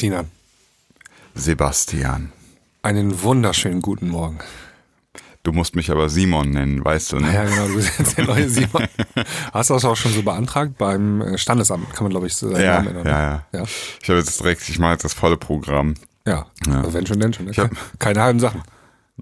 Sinan. Sebastian. Einen wunderschönen guten Morgen. Du musst mich aber Simon nennen, weißt du, ne? Ja, genau, du bist jetzt der neue Simon. Hast du das auch schon so beantragt? Beim äh, Standesamt kann man, glaube ich, so seinen Ja, Namen ändern. ne? ja, ja. Ja, Ich habe jetzt direkt, ich mache jetzt das volle Programm. ja. Ja. Also wenn schon, denn schon. Ne? hab- Keine halben Sachen.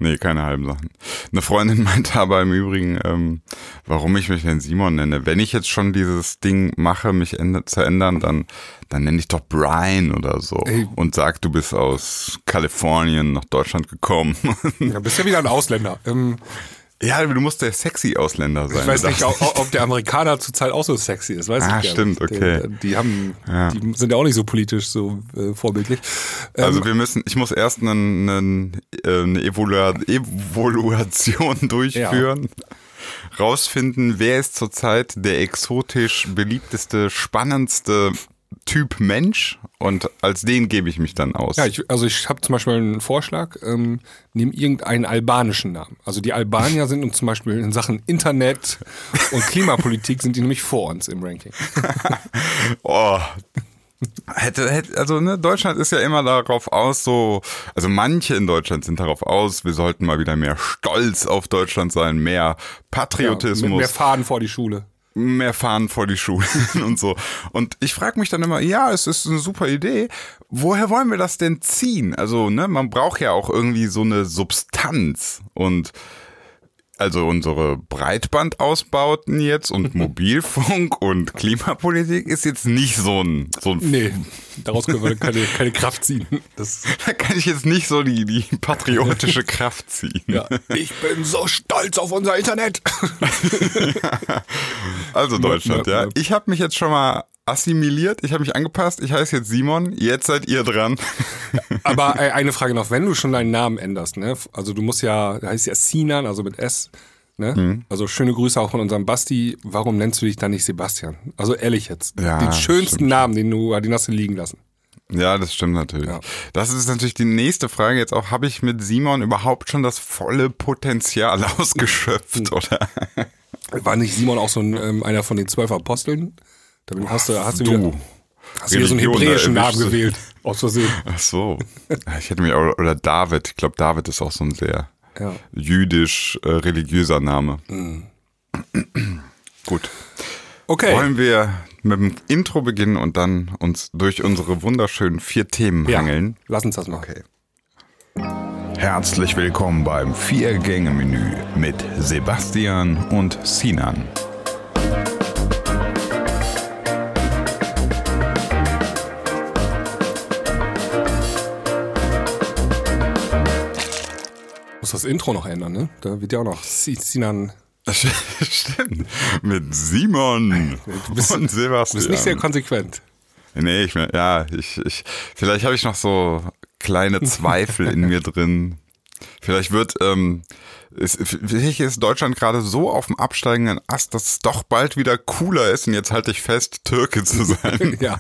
Nee, keine halben Sachen. Eine Freundin meinte aber im Übrigen, ähm, warum ich mich denn Simon nenne. Wenn ich jetzt schon dieses Ding mache, mich zu ändern, dann, dann nenne ich doch Brian oder so. Ey. Und sag, du bist aus Kalifornien nach Deutschland gekommen. Ja, bist ja wieder ein Ausländer. Ähm, ja, du musst der sexy Ausländer sein. ich weiß nicht, ob, ob der Amerikaner zurzeit auch so sexy ist. Weiß Ah, ich gar stimmt, nicht. okay. Die, die haben, Ja. die sind ja auch nicht so politisch so äh, vorbildlich. Ähm, Also wir müssen, ich muss erst einen, einen, äh, eine Evolua Evaluation durchführen, rausfinden, wer ist zurzeit der exotisch beliebteste, spannendste Typ Mensch und als den gebe ich mich dann aus. Ja, ich, also ich habe zum Beispiel einen Vorschlag, ähm, nimm irgendeinen albanischen Namen. Also die Albanier sind uns zum Beispiel in Sachen Internet und Klimapolitik sind die nämlich vor uns im Ranking. Oh. Hätte, hätte, also ne, Deutschland ist ja immer darauf aus, so, also manche in Deutschland sind darauf aus, wir sollten mal wieder mehr Stolz auf Deutschland sein, mehr Ja, Patriotismus. mit mehr Faden vor die Schule. Mehr fahren vor die Schulen und so. Und ich frage mich dann immer, ja, es ist eine super Idee. Woher wollen wir das denn ziehen? Also, ne, man braucht ja auch irgendwie so eine Substanz. Und also unsere Breitbandausbauten jetzt und Mobilfunk und Klimapolitik ist jetzt nicht so ein, so ein Nee, daraus können wir keine, keine Kraft ziehen. Das, da kann ich jetzt nicht so die, die patriotische Kraft ziehen. ja. Ich bin so stolz auf unser Internet. Also Deutschland, ja. Ich habe mich jetzt schon mal assimiliert, ich habe mich angepasst, ich heiße jetzt Simon, jetzt seid ihr dran. Aber äh, eine Frage noch, wenn du schon deinen Namen änderst, ne? Also du musst ja, da heißt ja Sinan, also mit S, ne? Mhm. Also schöne Grüße auch von unserem Basti. Warum nennst du dich dann nicht Sebastian? Also ehrlich jetzt. Ja, den schönsten stimmt. Namen, den du, den hast du liegen lassen. Ja, das stimmt natürlich. Ja. Das ist natürlich die nächste Frage jetzt auch. Habe ich mit Simon überhaupt schon das volle Potenzial ausgeschöpft? Oder? War nicht Simon auch so ein, ähm, einer von den zwölf Aposteln? Da bin- hast du, hast du, wieder, Du. hast du wieder so einen hebräischen Namen gewählt. Aus Versehen. Ach so. Ich hätte mich auch, oder David. Ich glaube, David ist auch so ein sehr Ja. jüdisch äh, religiöser Name. Gut. Okay. Wollen wir mit dem Intro beginnen und dann uns durch unsere wunderschönen vier Themen ja. hangeln? Lass uns das machen. Okay. Herzlich willkommen beim Vier-Gänge-Menü mit Sebastian und Sinan. Muss das Intro noch ändern, ne? Da wird ja auch noch Si- Sinan. Stimmt. Mit Simon bist- und Sebastian. Du bist nicht sehr konsequent. Nee, ich mein, ja, ich, ich, vielleicht habe ich noch so kleine Zweifel in mir drin. Vielleicht wird, ähm, ist, vielleicht ist Deutschland gerade so auf dem absteigenden Ast, dass es doch bald wieder cooler ist und jetzt halte ich fest, Türke zu sein. Ja.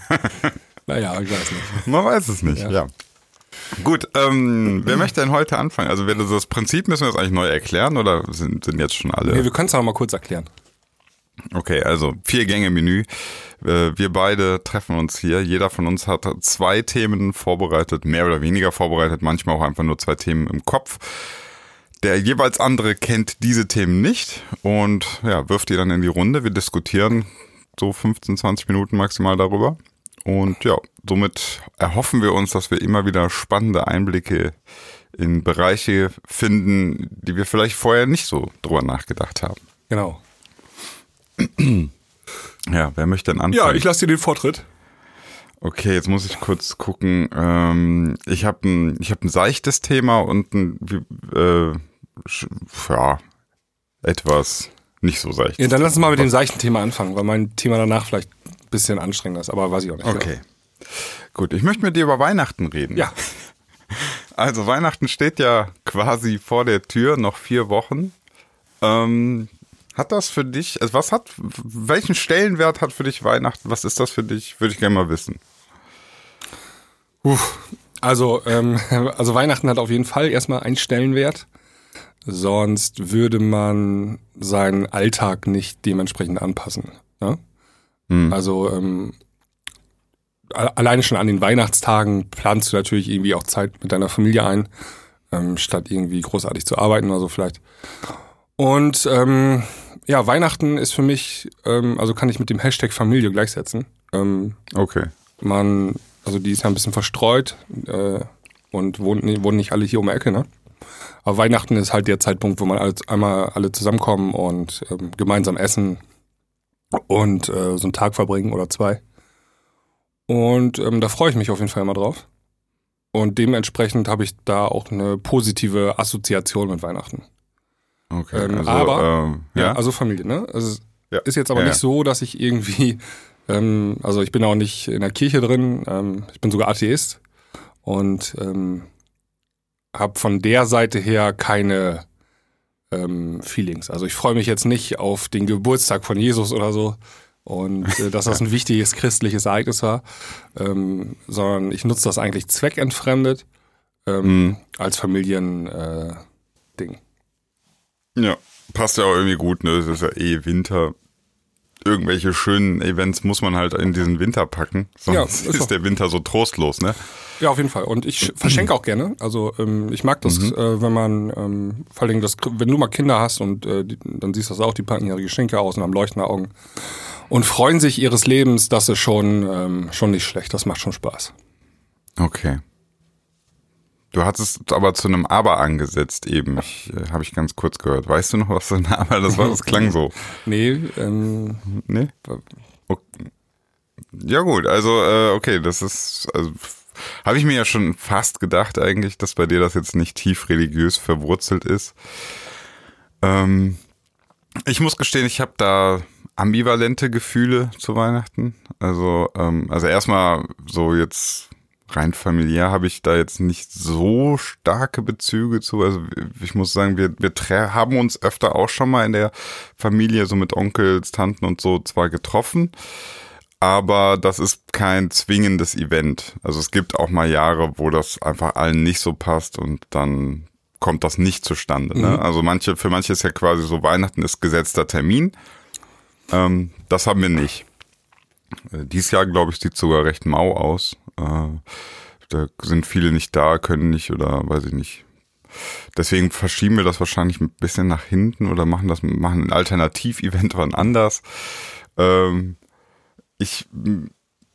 naja, ich weiß nicht. Man weiß es nicht, Ja. ja. Gut, ähm, wer möchte denn heute anfangen? Also, das Prinzip müssen wir das eigentlich neu erklären oder sind, sind jetzt schon alle? Nee, wir können es noch mal kurz erklären. Okay, also vier Gänge Menü. Äh, Wir beide treffen uns hier. Jeder von uns hat zwei Themen vorbereitet, mehr oder weniger vorbereitet, manchmal auch einfach nur zwei Themen im Kopf. Der jeweils andere kennt diese Themen nicht und ja, wirft die dann in die Runde. Wir diskutieren so 15, 20 Minuten maximal darüber. Und ja, somit erhoffen wir uns, dass wir immer wieder spannende Einblicke in Bereiche finden, die wir vielleicht vorher nicht so drüber nachgedacht haben. Genau. Ja, wer möchte denn anfangen? Ja, ich lasse dir den Vortritt. Okay, jetzt muss ich kurz gucken. Ähm, ich habe ein, ich hab ein seichtes Thema und ein, äh, ja, etwas nicht so seicht. Ja, dann lass uns mal mit dem seichten Thema anfangen, weil mein Thema danach vielleicht bisschen anstrengender ist, aber weiß ich auch nicht. Okay. Gut, ich möchte mit dir über Weihnachten reden. Ja. Also Weihnachten steht ja quasi vor der Tür, noch vier Wochen. Ähm, hat das für dich, also was hat, welchen Stellenwert hat für dich Weihnachten? Was ist das für dich? Würde ich gerne mal wissen. Uff. Also, ähm, also Weihnachten hat auf jeden Fall erstmal einen Stellenwert. Sonst würde man seinen Alltag nicht dementsprechend anpassen. Ne? Also ähm, alleine schon an den Weihnachtstagen planst du natürlich irgendwie auch Zeit mit deiner Familie ein, ähm, statt irgendwie großartig zu arbeiten oder so vielleicht. Und ähm, ja, Weihnachten ist für mich, ähm, also kann ich mit dem Hashtag Familie gleichsetzen. Ähm, Okay. man, also die ist ja ein bisschen verstreut äh, und wohnen, wohnen nicht alle hier um die Ecke, ne? Aber Weihnachten ist halt der Zeitpunkt, wo man alle, einmal alle zusammenkommen und ähm, gemeinsam essen und äh, so einen Tag verbringen oder zwei. Und ähm, da freue ich mich auf jeden Fall immer drauf. Und dementsprechend habe ich da auch eine positive Assoziation mit Weihnachten. Okay. Ähm, also, aber- ähm, Ja, ja. also Familie, ne? Also es Ja. ist jetzt aber Ja, nicht so, dass ich irgendwie, ähm, also ich bin auch nicht in der Kirche drin, ähm, ich bin sogar Atheist und ähm, habe von der Seite her keine ähm, Feelings. Also ich freue mich jetzt nicht auf den Geburtstag von Jesus oder so und äh, dass das ein wichtiges christliches Ereignis war, ähm, sondern ich nutze das eigentlich zweckentfremdet ähm, Mhm. als Familiending. Äh. Ja, passt ja auch irgendwie gut, ne? Es ist ja eh Winter. Irgendwelche schönen Events muss man halt in diesen Winter packen, Ja, sonst ist ist, so. der Winter so trostlos, ne? Ja, auf jeden Fall. Und ich verschenke auch gerne. Also ähm, ich mag das, äh, wenn man, ähm, vor allem das, wenn du mal Kinder hast und äh, die, dann siehst du das auch, die packen ihre Geschenke aus und haben leuchtende Augen und freuen sich ihres Lebens. Das ist schon ähm, schon nicht schlecht. Das macht schon Spaß. Okay. Du hattest aber zu einem Aber angesetzt eben. Ich, äh, Habe ich ganz kurz gehört. Weißt du noch, was für ein Aber das war? Das klang so. Nee, ähm, Nee? Okay. Ja gut, also äh, okay, das ist, also habe ich mir ja schon fast gedacht eigentlich, dass bei dir das jetzt nicht tief religiös verwurzelt ist. Ähm, ich muss gestehen, ich habe da ambivalente Gefühle zu Weihnachten. Also, ähm, also erstmal so jetzt rein familiär habe ich da jetzt nicht so starke Bezüge zu. Also ich muss sagen, wir, wir haben uns öfter auch schon mal in der Familie so mit Onkels, Tanten und so zwar getroffen, aber das ist kein zwingendes Event. Also es gibt auch mal Jahre, wo das einfach allen nicht so passt und dann kommt das nicht zustande. Ne? Also manche, für manche ist ja quasi so Weihnachten ist gesetzter Termin. Ähm, das haben wir nicht. Äh, Dies Jahr, glaube ich, sieht sogar recht mau aus. Äh, da sind viele nicht da, können nicht oder weiß ich nicht. Deswegen verschieben wir das wahrscheinlich ein bisschen nach hinten oder machen das, machen ein Alternativ-Event wann anders. Ähm, ich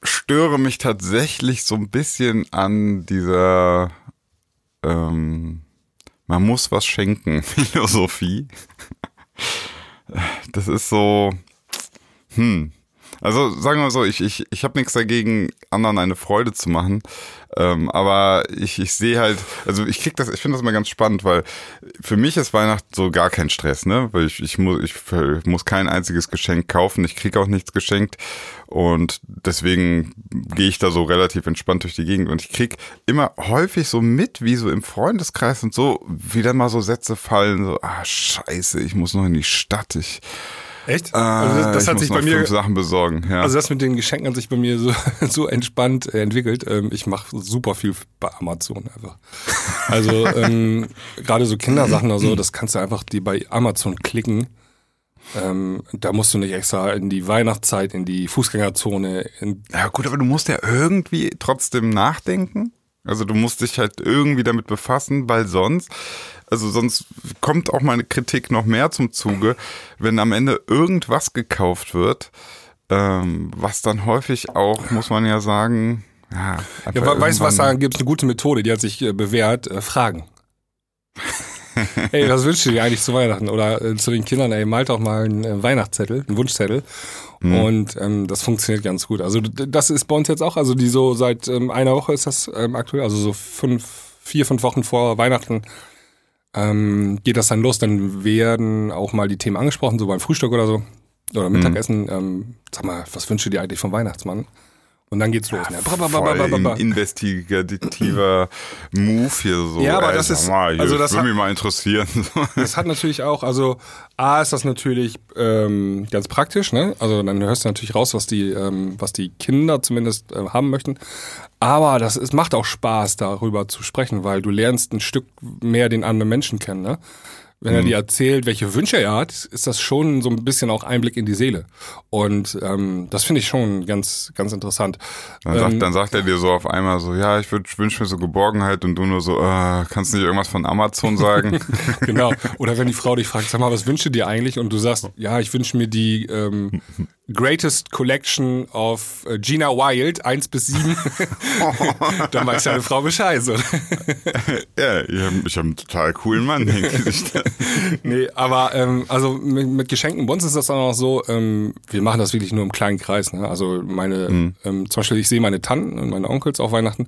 störe mich tatsächlich so ein bisschen an dieser ähm, man muss was schenken Philosophie. Das ist so, hm. Also sagen wir mal so, ich, ich, ich habe nichts dagegen, anderen eine Freude zu machen. Ähm, aber ich, ich sehe halt, also ich krieg das, ich finde das immer ganz spannend, weil für mich ist Weihnachten so gar kein Stress, ne? Weil ich, ich muss, ich muss kein einziges Geschenk kaufen, ich krieg auch nichts geschenkt und deswegen gehe ich da so relativ entspannt durch die Gegend und ich krieg immer häufig so mit, wie so im Freundeskreis und so wieder mal so Sätze fallen, so, ah scheiße, ich muss noch in die Stadt, ich Echt? äh, also das, das hat sich bei mir, Sachen besorgen. Ja. also das mit den Geschenken hat sich bei mir so, so entspannt äh, entwickelt. Ähm, ich mache super viel bei Amazon einfach. Also ähm, gerade so Kindersachen oder so, das kannst du einfach die bei Amazon klicken. Ähm, da musst du nicht extra in die Weihnachtszeit, in die Fußgängerzone. In, ja gut, aber du musst ja irgendwie trotzdem nachdenken. Also du musst dich halt irgendwie damit befassen, weil sonst, also sonst kommt auch meine Kritik noch mehr zum Zuge, wenn am Ende irgendwas gekauft wird, ähm, was dann häufig auch, muss man ja sagen, ja, ja, weißt du was, da gibt es eine gute Methode, die hat sich äh, bewährt. Äh, Fragen. ey, was wünschst du dir eigentlich zu Weihnachten? Oder äh, zu den Kindern, ey, malt doch mal einen äh, Weihnachtszettel, einen Wunschzettel. Und ähm, das funktioniert ganz gut. Also das ist bei uns jetzt auch, also die so seit ähm, einer Woche ist das ähm, aktuell, also so fünf, vier, fünf Wochen vor Weihnachten ähm, geht das dann los. Dann werden auch mal die Themen angesprochen, so beim Frühstück oder so. Oder Mittagessen. Ähm, sag mal, was wünschst du dir eigentlich vom Weihnachtsmann? Und dann geht's los. ne? Bra, bra, voll investigativer Move hier so. Ja, aber Ey, das ist- mal, also das würde mich mal interessieren. Das hat natürlich auch, also A ist das natürlich ähm, ganz praktisch, ne? Also dann hörst du natürlich raus, was die, ähm, was die Kinder zumindest äh, haben möchten. Aber das ist, macht auch Spaß, darüber zu sprechen, weil du lernst ein Stück mehr den anderen Menschen kennen, ne? Wenn er dir erzählt, welche Wünsche er hat, ist das schon so ein bisschen auch Einblick in die Seele. Und ähm, das finde ich schon ganz, ganz interessant. Dann, sagt, dann sagt er dir so auf einmal so, ja, ich wünsche wünsch mir so Geborgenheit und du nur so, äh, kannst du nicht irgendwas von Amazon sagen? genau. Oder wenn die Frau dich fragt, sag mal, was wünschst du dir eigentlich? Und du sagst, ja, ich wünsche mir die ähm, Greatest Collection of äh, Gina Wild, 1 bis 7. dann weiß deine Frau Bescheid. Ja, ich habe hab einen total coolen Mann. nee, aber ähm, also mit, mit Geschenken, bei uns ist das dann auch so, ähm, wir machen das wirklich nur im kleinen Kreis. Ne? Also meine, mhm. ähm, zum Beispiel, ich sehe meine Tanten und meine Onkels auf Weihnachten,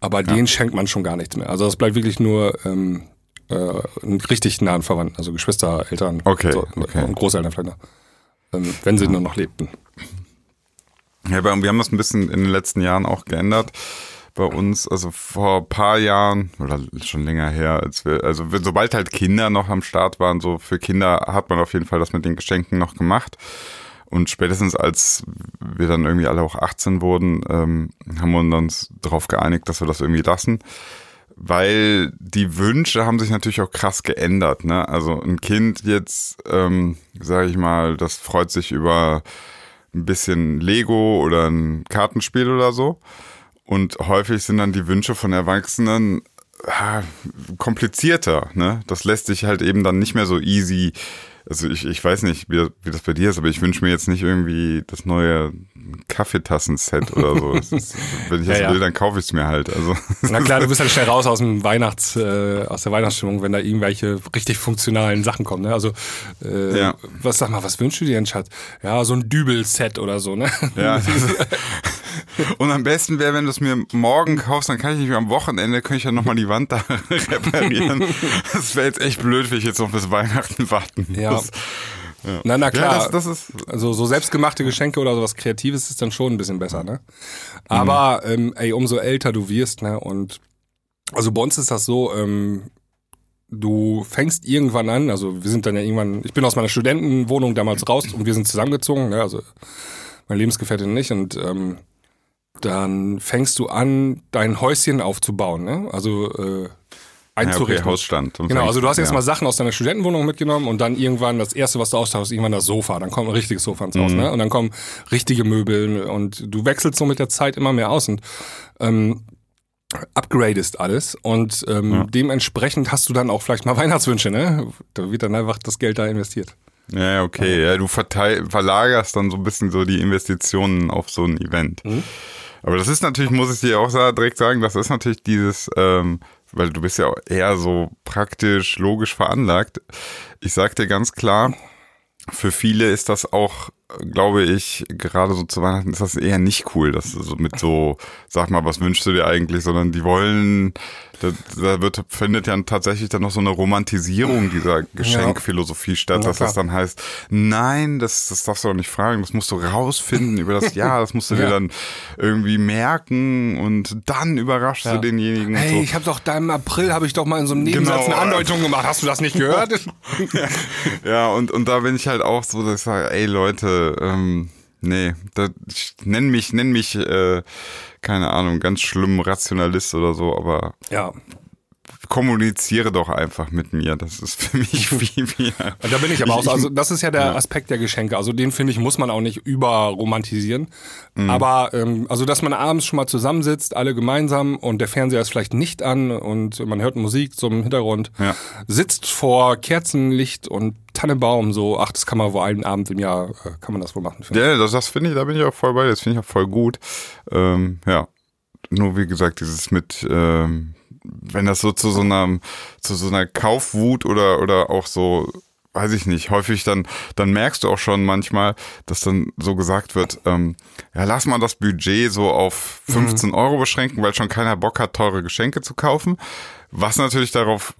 aber ja. denen schenkt man schon gar nichts mehr. Also das bleibt wirklich nur ähm, äh, richtig nahen Verwandten, also Geschwister, Eltern okay, so, okay. und Großeltern vielleicht noch ähm, wenn sie ja. nur noch lebten. Ja, wir haben das ein bisschen in den letzten Jahren auch geändert bei uns, also vor ein paar Jahren oder schon länger her, als wir, also sobald halt Kinder noch am Start waren, so für Kinder hat man auf jeden Fall das mit den Geschenken noch gemacht. Und spätestens als wir dann irgendwie alle auch 18 wurden, ähm, haben wir uns darauf geeinigt, dass wir das irgendwie lassen weil die Wünsche haben sich natürlich auch krass geändert. Ne? Also ein Kind jetzt, ähm, sage ich mal, das freut sich über ein bisschen Lego oder ein Kartenspiel oder so. Und häufig sind dann die Wünsche von Erwachsenen äh, komplizierter. Ne? Das lässt sich halt eben dann nicht mehr so easy also ich, ich weiß nicht, wie, wie das bei dir ist, aber ich wünsche mir jetzt nicht irgendwie das neue Kaffeetassen-Set oder so. Ist, wenn ich das ja, will, dann kaufe ich es mir halt. Also, Na klar, du bist halt schnell raus aus dem Weihnachts, äh, aus der Weihnachtsstimmung, wenn da irgendwelche richtig funktionalen Sachen kommen. Ne? Also äh, ja. was sag mal, was wünschst du dir denn, Schatz? Ja, so ein Dübel-Set oder so, ne? Ja. Und am besten wäre, wenn du es mir morgen kaufst, dann kann ich nicht mehr am Wochenende, könnte ich ja nochmal die Wand da reparieren. Das wäre jetzt echt blöd, wenn ich jetzt noch bis Weihnachten warten muss. Ja. Ja. Na, na klar. Ja, das, das ist also so selbstgemachte Geschenke oder sowas Kreatives ist dann schon ein bisschen besser, ne? Aber mhm. ähm, ey, umso älter du wirst, ne? Und also bei uns ist das so, ähm, du fängst irgendwann an, also wir sind dann ja irgendwann, ich bin aus meiner Studentenwohnung damals raus und wir sind zusammengezogen, ne? Also mein Lebensgefährtin nicht und ähm, dann fängst du an, dein Häuschen aufzubauen, ne? Also äh, einzurichten. Ja, okay, Hausstand. Genau, also du hast jetzt ja. mal Sachen aus deiner Studentenwohnung mitgenommen und dann irgendwann das erste, was du austauschst, irgendwann das Sofa. Dann kommt ein richtiges Sofa ins Haus, mhm. ne? Und dann kommen richtige Möbel und du wechselst so mit der Zeit immer mehr aus und ähm, upgradest alles und ähm, ja. dementsprechend hast du dann auch vielleicht mal Weihnachtswünsche, ne? Da wird dann einfach das Geld da investiert. Ja, okay. Ja, du verlagerst dann so ein bisschen so die Investitionen auf so ein Event. Mhm. Aber das ist natürlich, muss ich dir auch direkt sagen, das ist natürlich dieses, ähm, weil du bist ja eher so praktisch, logisch veranlagt. Ich sag dir ganz klar, für viele ist das auch, glaube ich, gerade so zu Weihnachten ist das eher nicht cool, dass so mit so, sag mal, was wünschst du dir eigentlich, sondern die wollen da, da wird, findet ja tatsächlich dann noch so eine Romantisierung dieser Geschenkphilosophie ja. statt, dass das dann heißt, nein, das, das darfst du doch nicht fragen, das musst du rausfinden über das Jahr, das musst du ja. dir dann irgendwie merken und dann überraschst ja. du denjenigen. Hey, so. ich habe doch da im April, habe ich doch mal in so einem Nebensatz genau. eine Andeutung gemacht, hast du das nicht gehört? ja, und, und da bin ich halt auch so, dass ich sage, ey Leute, ähm, nee, da, nenn mich, nenn mich, äh, keine Ahnung, ganz schlimm Rationalist oder so, aber ja. Kommuniziere doch einfach mit mir. Das ist für mich viel mehr. Da bin ich aber auch so. Also, das ist ja der ja. Aspekt der Geschenke. Also, den finde ich, muss man auch nicht überromantisieren. Mhm. Aber, ähm, also, dass man abends schon mal zusammensitzt, alle gemeinsam und der Fernseher ist vielleicht nicht an und man hört Musik so im Hintergrund, ja. sitzt vor Kerzenlicht und Tannenbaum, so, ach, das kann man wohl einen Abend im Jahr, äh, kann man das wohl machen. Ja, das, das finde ich, da bin ich auch voll bei, das finde ich auch voll gut. Ähm, ja, nur wie gesagt, dieses mit, ähm, wenn das so zu so einer, zu so einer Kaufwut oder, oder auch so, weiß ich nicht, häufig dann, dann merkst du auch schon manchmal, dass dann so gesagt wird, ähm, ja, lass mal das Budget so auf 15 mhm. Euro beschränken, weil schon keiner Bock hat, teure Geschenke zu kaufen. Was natürlich darauf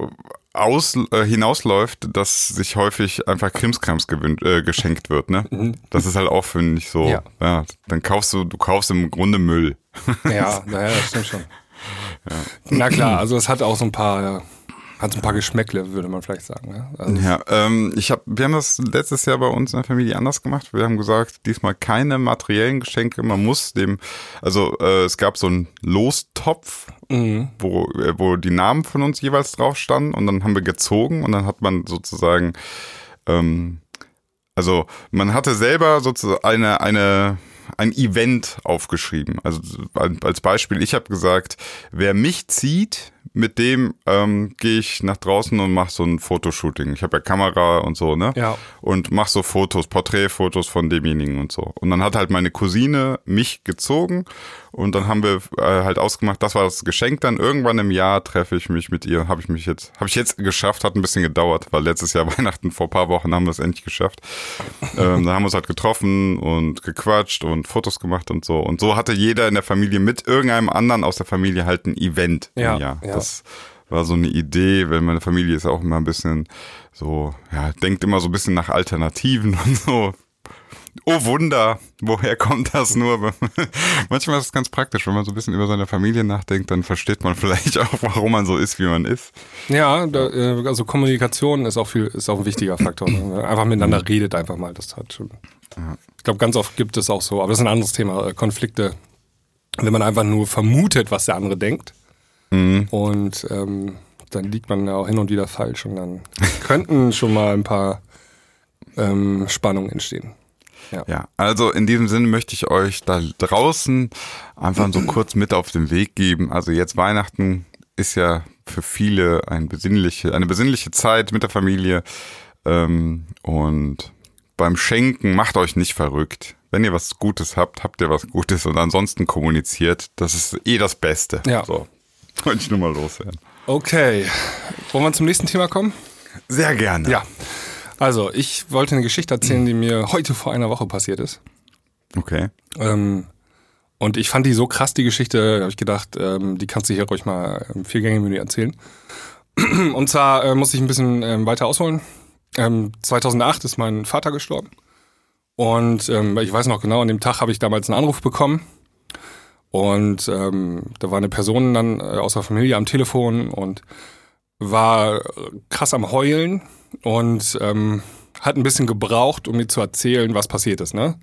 aus, äh, hinausläuft, dass sich häufig einfach Krimskrams gewünscht, äh, geschenkt wird, ne? Mhm. Das ist halt auch, finde ich, so, ja. ja. Dann kaufst du, du kaufst im Grunde Müll. Ja, naja, das stimmt schon. Ja. Na klar, also es hat auch so ein paar Hat ein paar Geschmäckle, würde man vielleicht sagen. Ne? Also, Ja, ähm, ich hab, wir haben das letztes Jahr bei uns in der Familie anders gemacht. Wir haben gesagt, diesmal keine materiellen Geschenke. Man muss dem, also äh, es gab so einen Lostopf, mhm. wo, äh, wo die Namen von uns jeweils drauf standen und dann haben wir gezogen und dann hat man sozusagen, ähm, also man hatte selber sozusagen eine, eine, ein Event aufgeschrieben. Also als Beispiel, ich habe gesagt, wer mich zieht, mit dem ähm, gehe ich nach draußen und mache so ein Fotoshooting. Ich habe ja Kamera und so, ne? Ja. Und mach so Fotos, Porträtfotos von demjenigen und so. Und dann hat halt meine Cousine mich gezogen und dann haben wir äh, halt ausgemacht, das war das Geschenk dann. Irgendwann im Jahr treffe ich mich mit ihr. Habe ich mich jetzt, habe ich jetzt geschafft, hat ein bisschen gedauert, weil letztes Jahr Weihnachten vor ein paar Wochen haben wir es endlich geschafft. ähm, da haben wir uns halt getroffen und gequatscht und Fotos gemacht und so. Und so hatte jeder in der Familie mit irgendeinem anderen aus der Familie halt ein Event Ja, im Jahr. ja. Das war so eine Idee, weil meine Familie ist auch immer ein bisschen so, ja, denkt immer so ein bisschen nach Alternativen und so. Oh Wunder, woher kommt das nur? Manchmal ist es ganz praktisch, wenn man so ein bisschen über seine Familie nachdenkt, dann versteht man vielleicht auch, warum man so ist, wie man ist. Ja, da, äh, also Kommunikation ist auch viel, ist auch ein wichtiger Faktor. Ne? Einfach miteinander redet einfach mal. Das hat schon. Ich glaube, ganz oft gibt es auch so, aber das ist ein anderes Thema. äh, Konflikte, wenn man einfach nur vermutet, was der andere denkt. Und ähm, dann liegt man ja auch hin und wieder falsch und dann könnten schon mal ein paar ähm, Spannungen entstehen. Ja, also in diesem Sinne möchte ich euch da draußen einfach so kurz mit auf den Weg geben. Also jetzt Weihnachten ist ja für viele ein besinnliche, eine besinnliche Zeit mit der Familie. Ähm, und beim Schenken macht euch nicht verrückt. Wenn ihr was Gutes habt, habt ihr was Gutes und ansonsten kommuniziert. Das ist eh das Beste. Ja. So. Wollte ich nur mal loswerden. Okay, wollen wir zum nächsten Thema kommen? Sehr gerne. Ja. Also, ich wollte eine Geschichte erzählen, die mir heute vor einer Woche passiert ist. Okay. Ähm, und ich fand die so krass, die Geschichte, da habe ich gedacht, ähm, die kannst du hier ruhig mal im Viergänge-Menü erzählen. Und zwar äh, muss ich ein bisschen ähm, weiter ausholen. Ähm, 2008 ist mein Vater gestorben. Und ähm, ich weiß noch genau, an dem Tag habe ich damals einen Anruf bekommen. Und ähm, da war eine Person dann äh, aus der Familie am Telefon und war krass am Heulen und ähm, hat ein bisschen gebraucht, um mir zu erzählen, was passiert ist. Ne?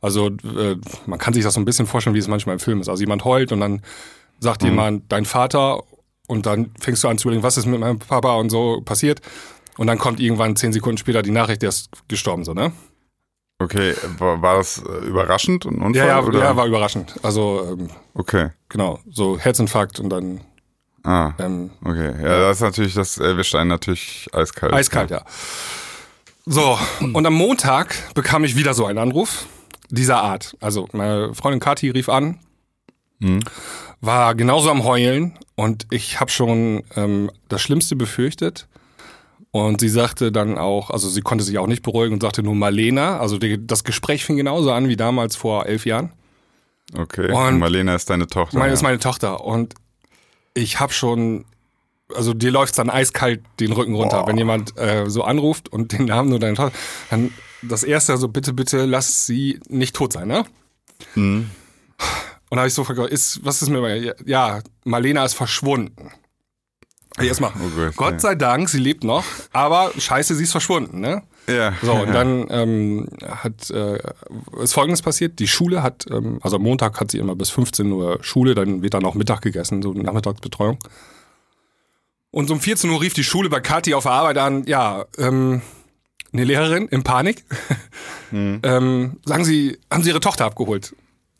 Also äh, man kann sich das so ein bisschen vorstellen, wie es manchmal im Film ist. Also jemand heult und dann sagt jemand, dein Vater, und dann fängst du an zu überlegen, was ist mit meinem Papa und so passiert. Und dann kommt irgendwann zehn Sekunden später die Nachricht, der ist gestorben, so, ne? Okay, war, das äh, überraschend? Ein Unfall, Ja, ja, oder? ja, war überraschend. Also, ähm, Okay. genau, so Herzinfarkt und dann Ah, ähm, okay. Ja, das ist natürlich, das erwischt einen natürlich eiskalt. Eiskalt, ja. So, und am Montag bekam ich wieder so einen Anruf dieser Art. Also meine Freundin Kathi rief an, war genauso am Heulen und ich habe schon ähm, das Schlimmste befürchtet. Und sie sagte dann auch, also sie konnte sich auch nicht beruhigen und sagte nur Marlena. Also die, das Gespräch fing genauso an wie damals vor elf Jahren. Okay. Und- Marlena ist deine Tochter. Meine ja. ist meine Tochter und ich habe schon, also dir läuft dann eiskalt den Rücken runter, Boah. wenn jemand äh, so anruft und den Namen nur deine Tochter, dann das erste so bitte bitte lass sie nicht tot sein, ne? Mhm. Und da habe ich so gefragt, ist was ist mit mir? Ja, Marlena ist verschwunden. Erstmal, Oh Gott, Gott sei Dank, sie lebt noch, aber scheiße, sie ist verschwunden, ne? Ja. So, und ja. dann ähm, hat äh, ist folgendes passiert. Die Schule hat, ähm, also am Montag hat sie immer bis 15 Uhr Schule, dann wird dann auch Mittag gegessen, so Nachmittagsbetreuung. Und so um 14 Uhr rief die Schule bei Kathi auf der Arbeit an, ja, ähm, eine Lehrerin in Panik. ähm, sagen Sie, haben Sie Ihre Tochter abgeholt?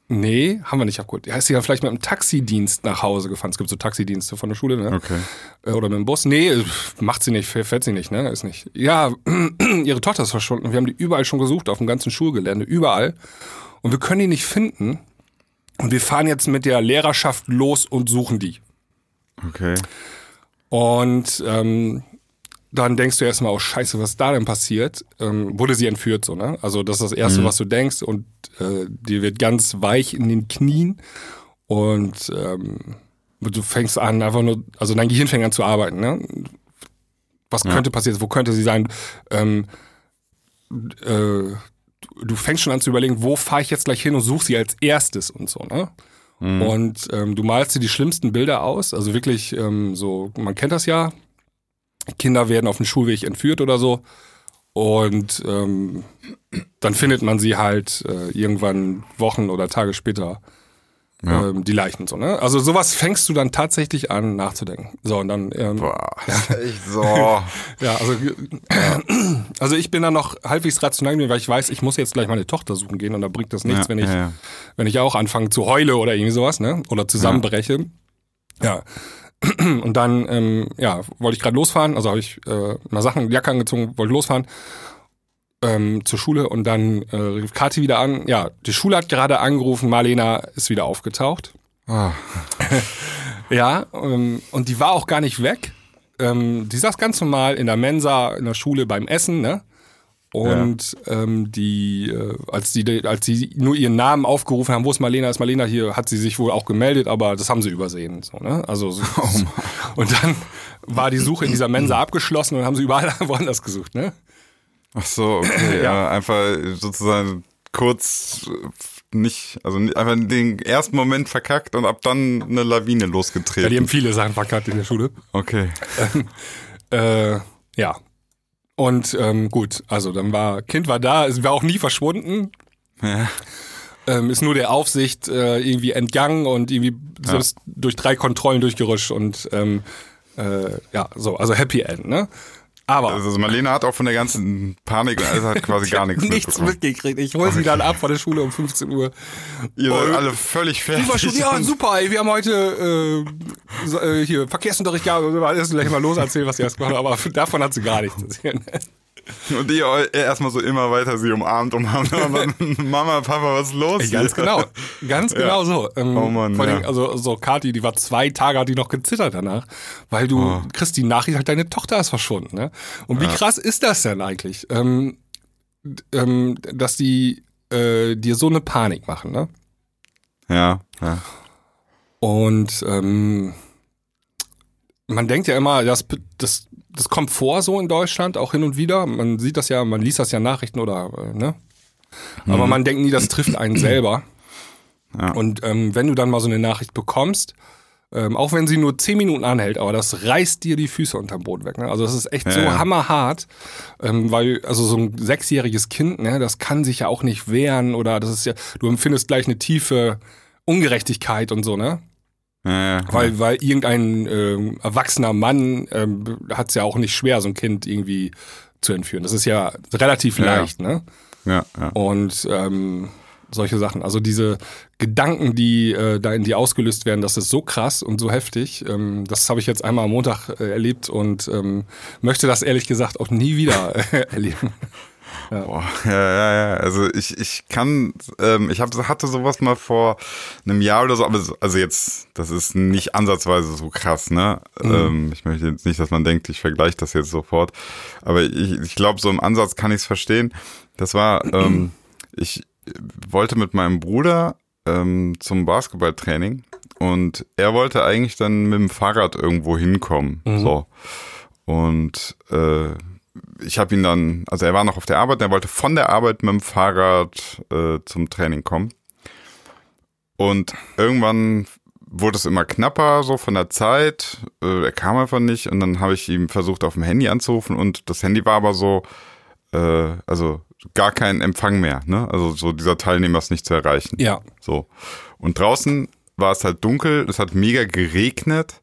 Nee, haben wir nicht abgeholt. Ja, ist sie ja vielleicht mit einem Taxidienst nach Hause gefahren. Es gibt so Taxidienste von der Schule, ne? Okay. Äh, Oder mit dem Bus. Nee, äh, macht sie nicht, fährt sie nicht, ne? Ist nicht. Ja, ihre Tochter ist verschwunden. Wir haben die überall schon gesucht, auf dem ganzen Schulgelände, überall. Und wir können die nicht finden. Und wir fahren jetzt mit der Lehrerschaft los und suchen die. Okay. Und ähm, dann denkst du erstmal, oh Scheiße, was da denn passiert? Ähm, wurde sie entführt, so, ne? Also das ist das Erste, was du denkst und äh, dir wird ganz weich in den Knien und ähm, du fängst an, einfach nur, also dein Gehirn fängt an zu arbeiten, ne? Was könnte passieren? Wo könnte sie sein? Ähm, äh, du fängst schon an zu überlegen, wo fahre ich jetzt gleich hin und such sie als erstes und so, ne? Und ähm, du malst dir die schlimmsten Bilder aus, also wirklich ähm, so, man kennt das ja, Kinder werden auf dem Schulweg entführt oder so. Und ähm, dann findet man sie halt äh, irgendwann Wochen oder Tage später Ja. ähm, die Leichen so, ne? Also sowas fängst du dann tatsächlich an nachzudenken. So und dann ähm, Boah, echt so. ja, also äh, also ich bin dann noch halbwegs rational, weil ich weiß, ich muss jetzt gleich meine Tochter suchen gehen und da bringt das nichts, Ja, wenn ich ja, ja. wenn ich auch anfange zu heule oder irgendwie sowas, ne? Oder zusammenbreche. Ja. Und dann, ähm, ja, wollte ich gerade losfahren, also habe ich äh, mal Sachen, Jacke angezogen, wollte losfahren ähm, zur Schule und dann äh, rief Kathi wieder an. Ja, die Schule hat gerade angerufen, Marlena ist wieder aufgetaucht. Ah, Ja, ähm, und die war auch gar nicht weg. Ähm, die saß ganz normal in der Mensa in der Schule beim Essen, ne? Und ähm, die, äh, als die, als sie nur ihren Namen aufgerufen haben, wo ist Marlena, ist Marlena hier, hat sie sich wohl auch gemeldet, aber das haben sie übersehen. So, ne? Also so, und dann war die Suche in dieser Mensa abgeschlossen und haben sie überall woanders gesucht, ne? Ach so, okay. ja. einfach sozusagen kurz äh, nicht, also einfach den ersten Moment verkackt und ab dann eine Lawine Ja, die losgetreten. haben viele Sachen verkackt in der Schule. Okay. Äh, ja. Und ähm, gut, also dann war, Kind war da, es war auch nie verschwunden. Ja. Ähm, ist nur der Aufsicht äh, irgendwie entgangen und irgendwie selbst durch drei Kontrollen durchgerutscht und ähm, äh, ja, so, also Happy End, ne? Aber Also Marlene hat auch von der ganzen Panik und alles hat quasi gar nichts, nichts mitgekriegt. Ich hole sie dann ab von der Schule um 15 Uhr. Ihr seid alle völlig fertig. Schule, ja, super, ey, wir haben heute äh, äh, hier Verkehrsunterricht gehabt. und Alles gleich mal los erzählen, was sie erst gemacht haben, aber davon hat sie gar nichts erzählt. Und eu- erstmal so immer weiter sie umarmt, umarmt. Mama, Papa, was ist los? Ey, ganz genau. Ganz genau so. Ähm, Oh Mann, vor allem, ja. also so Kathi, die war zwei Tage, hat die noch gezittert danach, weil du Oh. kriegst die Nachricht, halt deine Tochter ist verschwunden. Ne? Und wie krass ist das denn eigentlich, ähm, ähm, dass die äh, dir so eine Panik machen, ne? Ja, ja. Und ähm, man denkt ja immer, das, das, das kommt vor so in Deutschland, auch hin und wieder. Man sieht das ja, man liest das ja in Nachrichten oder, äh, ne? Aber man denkt nie, das trifft einen selber. Ja. Und ähm, wenn du dann mal so eine Nachricht bekommst, ähm, auch wenn sie nur zehn Minuten anhält, aber das reißt dir die Füße unterm Boden weg. Ne? Also das ist echt Ja, so ja. hammerhart, ähm, weil also so ein sechsjähriges Kind, ne, das kann sich ja auch nicht wehren oder das ist ja, du empfindest gleich eine tiefe Ungerechtigkeit und so, ne? Ja, ja. Weil, weil irgendein ähm, erwachsener Mann ähm, hat es ja auch nicht schwer, so ein Kind irgendwie zu entführen. Das ist ja relativ leicht, ne? ja, ja. Und ähm, solche Sachen. Also diese Gedanken, die äh, da in dir ausgelöst werden, das ist so krass und so heftig. Ähm, das habe ich jetzt einmal am Montag äh, erlebt und ähm, möchte das ehrlich gesagt auch nie wieder äh, erleben. Boah, ja, ja, ja. Also ich, ich kann, ähm, ich hab, hatte sowas mal vor einem Jahr oder so, aber so- also jetzt, das ist nicht ansatzweise so krass, ne? Ähm, ich möchte jetzt nicht, dass man denkt, ich vergleiche das jetzt sofort. Aber ich, ich glaube, so im Ansatz kann ich es verstehen. Das war, ähm, ich wollte mit meinem Bruder ähm, zum Basketballtraining und er wollte eigentlich dann mit dem Fahrrad irgendwo hinkommen. So. Und äh, ich habe ihn dann, also er war noch auf der Arbeit, er wollte von der Arbeit mit dem Fahrrad äh, zum Training kommen. Und irgendwann wurde es immer knapper, so von der Zeit. Äh, er kam einfach nicht und dann habe ich ihm versucht, auf dem Handy anzurufen und das Handy war aber so, äh, also gar kein Empfang mehr, ne? Also so dieser Teilnehmer ist nicht zu erreichen. Ja. So. Und draußen war es halt dunkel, es hat mega geregnet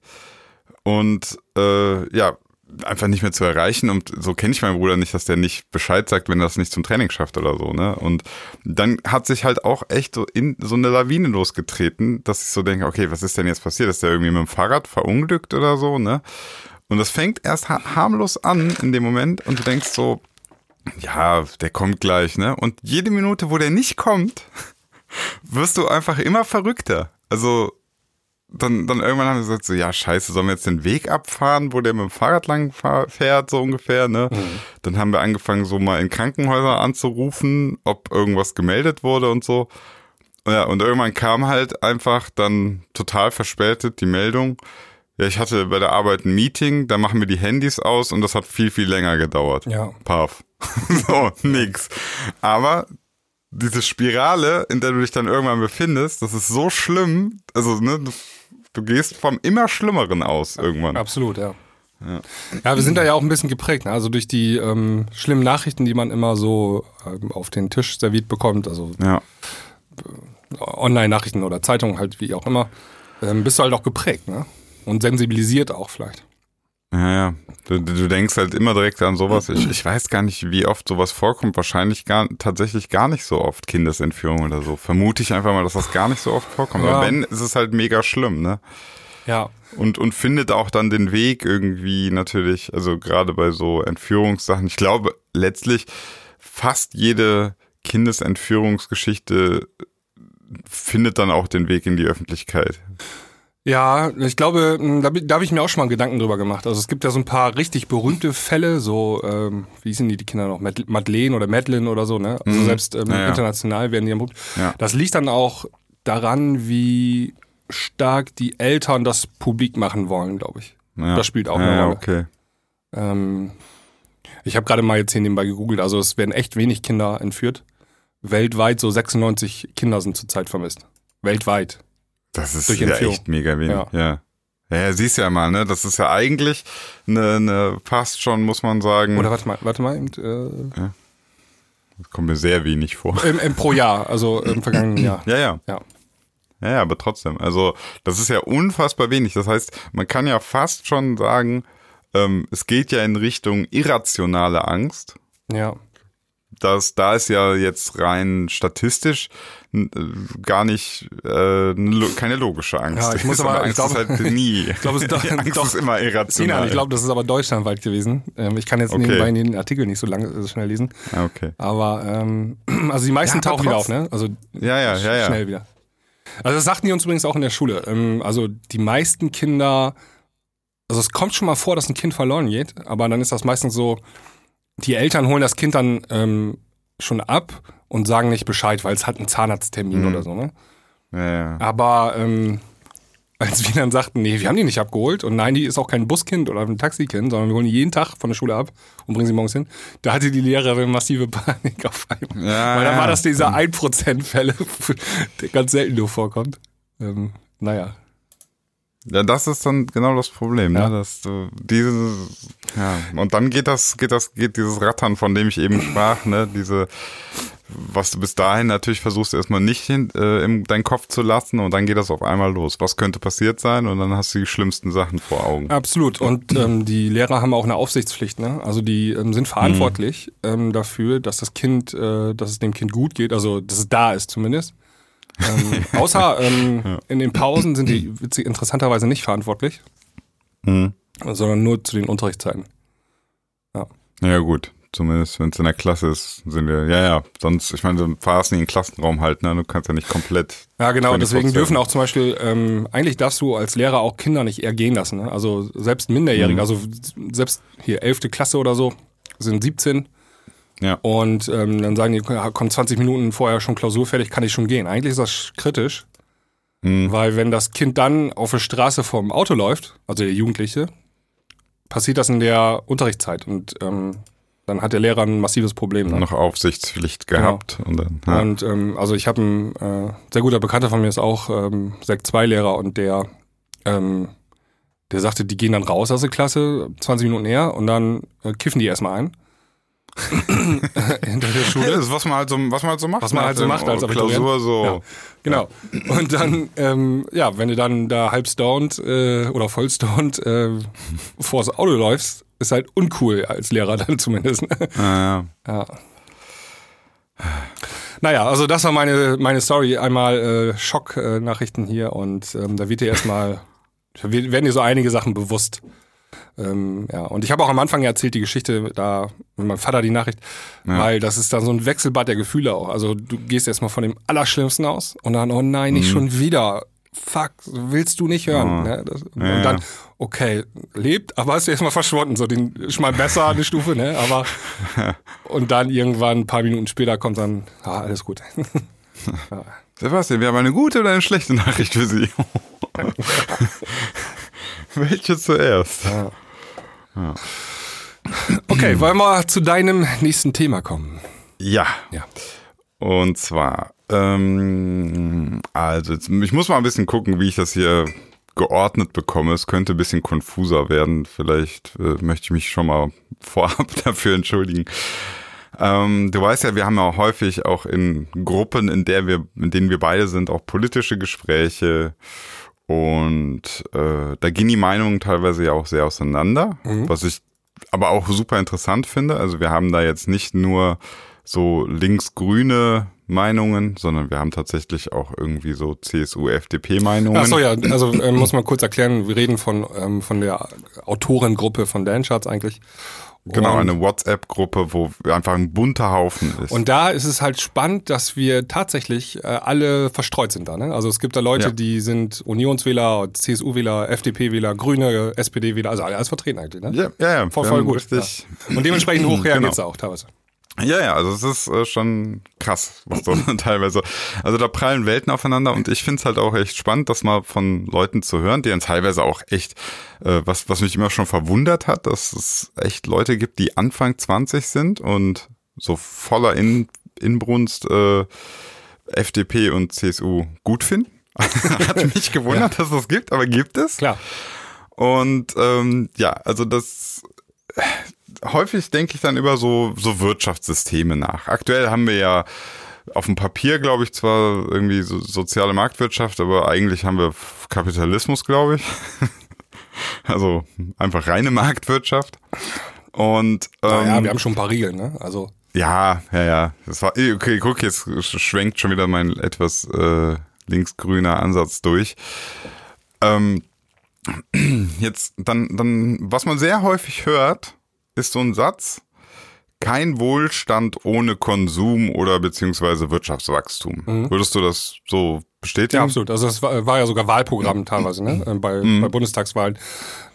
und äh, ja, einfach nicht mehr zu erreichen. Und so kenne ich meinen Bruder nicht, dass der nicht Bescheid sagt, wenn er das nicht zum Training schafft oder so, ne? Und dann hat sich halt auch echt so in so eine Lawine losgetreten, dass ich so denke, okay, was ist denn jetzt passiert? Ist der irgendwie mit dem Fahrrad verunglückt oder so, ne? Und das fängt erst ha harmlos an in dem Moment und du denkst so, ja, der kommt gleich, ne? Und jede Minute, wo der nicht kommt, wirst du einfach immer verrückter. Also dann, dann irgendwann haben wir gesagt, so, ja, scheiße, sollen wir jetzt den Weg abfahren, wo der mit dem Fahrrad lang fährt, so ungefähr, ne? Dann haben wir angefangen, so mal in Krankenhäuser anzurufen, ob irgendwas gemeldet wurde und so. Ja, und irgendwann kam halt einfach dann total verspätet die Meldung, ja, ich hatte bei der Arbeit ein Meeting, da machen wir die Handys aus und das hat viel, viel länger gedauert. Ja. Paff. so, nix. Aber diese Spirale, in der du dich dann irgendwann befindest, das ist so schlimm. Also, ne, du, gehst vom immer Schlimmeren aus irgendwann. Absolut, ja. Ja, wir sind da ja auch ein bisschen geprägt, ne? also durch die ähm, schlimmen Nachrichten, die man immer so ähm, auf den Tisch serviert bekommt, also Ja. Online-Nachrichten oder Zeitungen halt, wie auch immer, ähm, bist du halt auch geprägt ne? und sensibilisiert auch vielleicht. Ja, ja. Du, du denkst halt immer direkt an sowas. Ich, ich weiß gar nicht, wie oft sowas vorkommt. Wahrscheinlich gar, tatsächlich gar nicht so oft Kindesentführung oder so. Vermute ich einfach mal, dass das gar nicht so oft vorkommt. Ja. Aber wenn, ist es halt mega schlimm, ne? Ja, Und, und findet auch dann den Weg irgendwie natürlich, also gerade bei so Entführungssachen. Ich glaube, letztlich fast jede Kindesentführungsgeschichte findet dann auch den Weg in die Öffentlichkeit. Ja, ich glaube, mh, da, da habe ich mir auch schon mal Gedanken drüber gemacht. Also es gibt ja so ein paar richtig berühmte Fälle, so, ähm, wie hießen die, die Kinder noch, Mad- Madeleine oder Madeline oder so, ne? Also selbst ähm, Ja, ja. international werden die erprobt. Ja. Das liegt dann auch daran, wie stark die Eltern das publik machen wollen, glaube ich. Ja. Das spielt auch eine Rolle. okay. Ähm, ich habe gerade mal jetzt hier nebenbei gegoogelt, also es werden echt wenig Kinder entführt. Weltweit so 96 Kinder sind zurzeit vermisst. Weltweit. Das ist ja echt mega wenig. Ja. Ja. ja. ja. siehst ja mal, ne? Das ist ja eigentlich eine, eine fast schon, muss man sagen, Oder warte mal, warte mal, äh, das kommt mir sehr wenig vor. Im, im, pro Jahr, also im vergangenen Jahr. Ja, ja. Ja. Ja, ja, aber trotzdem. Also, das ist ja unfassbar wenig. Das heißt, man kann ja fast schon sagen, ähm, es geht ja in Richtung irrationale Angst. Ja. Das, da ist ja jetzt rein statistisch äh, gar nicht äh, ne keine logische Angst. Ja, ich muss Ist aber- Angst ich ist glaube- halt nie. Ich glaube, es ist Angst doch- ist immer irrational. Sinan, ich glaube, das ist aber deutschlandweit gewesen. Ähm, ich kann jetzt Okay. nebenbei den Artikel nicht so lange so schnell lesen. Ah, okay. Aber ähm, also die meisten Ja, tauchen wieder auf, ne? Also Ja, ja, ja, ja. schnell wieder. Also das sagten die uns übrigens auch in der Schule. Ähm, also die meisten Kinder, also es kommt schon mal vor, dass ein Kind verloren geht, aber dann ist das meistens so, die Eltern holen das Kind dann ähm, schon ab und sagen nicht Bescheid, weil es hat einen Zahnarzttermin Mhm. oder so, ne? Ja, ja. Aber ähm, als wir dann sagten, nee, wir haben die nicht abgeholt und nein, die ist auch kein Buskind oder ein Taxikind, sondern wir holen die jeden Tag von der Schule ab und bringen sie morgens hin, da hatte die Lehrerin massive Panik auf einmal. Ja, Weil dann war das dieser 1%-Fälle, der ganz selten nur vorkommt. Ähm, naja. Ja, das ist dann genau das Problem, Ja. ne? Dass du diese, ja, und dann geht das, geht das, geht dieses Rattern, von dem ich eben sprach, ne? Diese, was du bis dahin natürlich versuchst erstmal nicht hin, äh, in deinen Kopf zu lassen und dann geht das auf einmal los. Was könnte passiert sein? Und dann hast du die schlimmsten Sachen vor Augen. Absolut. Und ähm, die Lehrer haben auch eine Aufsichtspflicht. Ne? Also die ähm, sind verantwortlich ähm, dafür, dass das Kind, äh, dass es dem Kind gut geht, also dass es da ist zumindest. Ähm, außer ähm, in den Pausen sind die witzig, interessanterweise nicht verantwortlich, Mhm. sondern nur zu den Unterrichtszeiten. Ja, gut. Zumindest wenn es in der Klasse ist, sind wir, ja, ja. Sonst, ich meine, du fahrst nie in den Klassenraum halt, ne? Du kannst ja nicht komplett. Ja, genau. 24/7. Deswegen dürfen auch zum Beispiel, ähm, eigentlich darfst du als Lehrer auch Kinder nicht ergehen lassen. Ne? Also selbst Minderjährige, Mhm. also selbst hier 11. Klasse oder so, sind 17 Ja. und ähm, dann sagen die, ja, komm 20 Minuten vorher schon Klausur fertig, kann ich schon gehen. Eigentlich ist das kritisch, Mhm. weil wenn das Kind dann auf der Straße vorm Auto läuft, also der Jugendliche, passiert das in der Unterrichtszeit und ähm, dann hat der Lehrer ein massives Problem. Ne? Noch Aufsichtspflicht gehabt und dann. Ja. Und ähm, also ich habe ein äh, sehr guter Bekannter von mir ist auch ähm, Sekt 2 Lehrer und der ähm, der sagte, die gehen dann raus aus der Klasse 20 Minuten näher und dann äh, kiffen die erstmal ein. Hinter der Schule. das ist, was man halt so, was man halt so macht. Was man nach halt so macht als Abiturient. Klausur so. Ja. Genau. Und dann, ähm, ja, wenn du dann da halb stoned äh, oder voll stoned äh, vors Auto läufst, ist halt uncool als Lehrer dann zumindest. ne? Ja, ja. Ja. Naja, also das war meine, meine Story. Einmal äh, Schocknachrichten hier und ähm, da wird dir erstmal, werden dir so einige Sachen bewusst. Ähm, ja, und ich habe auch am Anfang erzählt die Geschichte, da mit meinem Vater die Nachricht, weil das ist dann so ein Wechselbad der Gefühle auch. Also du gehst erstmal von dem Allerschlimmsten aus und dann, oh nein, nicht schon wieder. Fuck, willst du nicht hören. Oh. Ne? Das, und Ja, dann, ja. okay, lebt, aber ist erstmal verschwunden. So den ist mal besser eine Stufe, ne? Aber und dann irgendwann ein paar Minuten später kommt dann, ah, alles gut. Sebastian, wir haben eine gute oder eine schlechte Nachricht für Sie? Welche zuerst? Okay, wollen wir zu deinem nächsten Thema kommen? Ja. Ja. Und zwar, ähm, also jetzt, ich muss mal ein bisschen gucken, wie ich das hier geordnet bekomme. Es könnte ein bisschen konfuser werden. Vielleicht äh, möchte ich mich schon mal vorab dafür entschuldigen. Ähm, du weißt ja, wir haben ja häufig auch in Gruppen, in der wir, in denen wir beide sind, auch politische Gespräche. Und äh, da gehen die Meinungen teilweise ja auch sehr auseinander, mhm. was ich aber auch super interessant finde. Also wir haben da jetzt nicht nur so links-grüne Meinungen, sondern wir haben tatsächlich auch irgendwie so CSU-FDP-Meinungen. Achso, ja, also äh, muss man kurz erklären, wir reden von, ähm, von der Autorengruppe von Dancharts eigentlich. Genau, eine WhatsApp-Gruppe, wo einfach ein bunter Haufen ist. Und da ist es halt spannend, dass wir tatsächlich äh, alle verstreut sind da. Ne? Also es gibt da Leute, ja. die sind Unionswähler, CSU-Wähler, FDP-Wähler, Grüne, SPD-Wähler, also alles vertreten eigentlich. Ne? Ja, ja, ja. Voll, voll gut. Ja. Und dementsprechend hoch genau. geht's auch teilweise. Ja, ja, also es ist äh, schon krass, was so teilweise. Also da prallen Welten aufeinander und ich finde es halt auch echt spannend, das mal von Leuten zu hören, die dann teilweise auch echt, äh, was, was mich immer schon verwundert hat, dass es echt Leute gibt, die Anfang 20 sind und so voller In Inbrunst äh, FDP und CSU gut finden. hat mich gewundert, ja. dass es das gibt, aber gibt es. Klar. Und ähm, ja, also das häufig denke ich dann über so, so Wirtschaftssysteme nach. Aktuell haben wir ja auf dem Papier, glaube ich, zwar irgendwie so soziale Marktwirtschaft, aber eigentlich haben wir Kapitalismus, glaube ich. also einfach reine Marktwirtschaft. Und ähm, naja, wir haben schon ein paar Regeln, ne? Also ja, ja, ja. Das war okay. Guck, jetzt schwenkt schon wieder mein etwas äh, linksgrüner Ansatz durch. Ähm, jetzt dann, dann, was man sehr häufig hört, ist so ein Satz, kein Wohlstand ohne Konsum oder beziehungsweise Wirtschaftswachstum. Mhm. Würdest du das so bestätigen? Ja, absolut. Also das war, war ja sogar Wahlprogramm mhm. teilweise, ne? Äh, bei, mhm. bei Bundestagswahlen.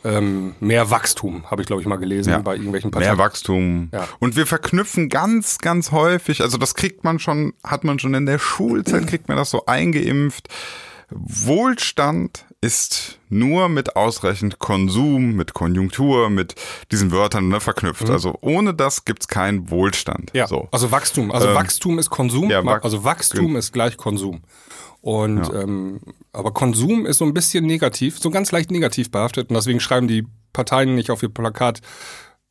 Ähm, mehr Wachstum, habe ich, glaube ich, mal gelesen ja. bei irgendwelchen Parteien. Mehr Wachstum. Ja. Und wir verknüpfen ganz, ganz häufig, also das kriegt man schon, hat man schon in der Schulzeit, kriegt man das so eingeimpft. Wohlstand ist nur mit ausreichend Konsum, mit Konjunktur, mit diesen Wörtern ne, verknüpft. Mhm. Also ohne das gibt's keinen Wohlstand. Ja, so. also Wachstum. Also ähm, Wachstum ist Konsum. Ja, also Wachstum ist gleich Konsum. Und ja. ähm, aber Konsum ist so ein bisschen negativ, so ganz leicht negativ behaftet. Und deswegen schreiben die Parteien nicht auf ihr Plakat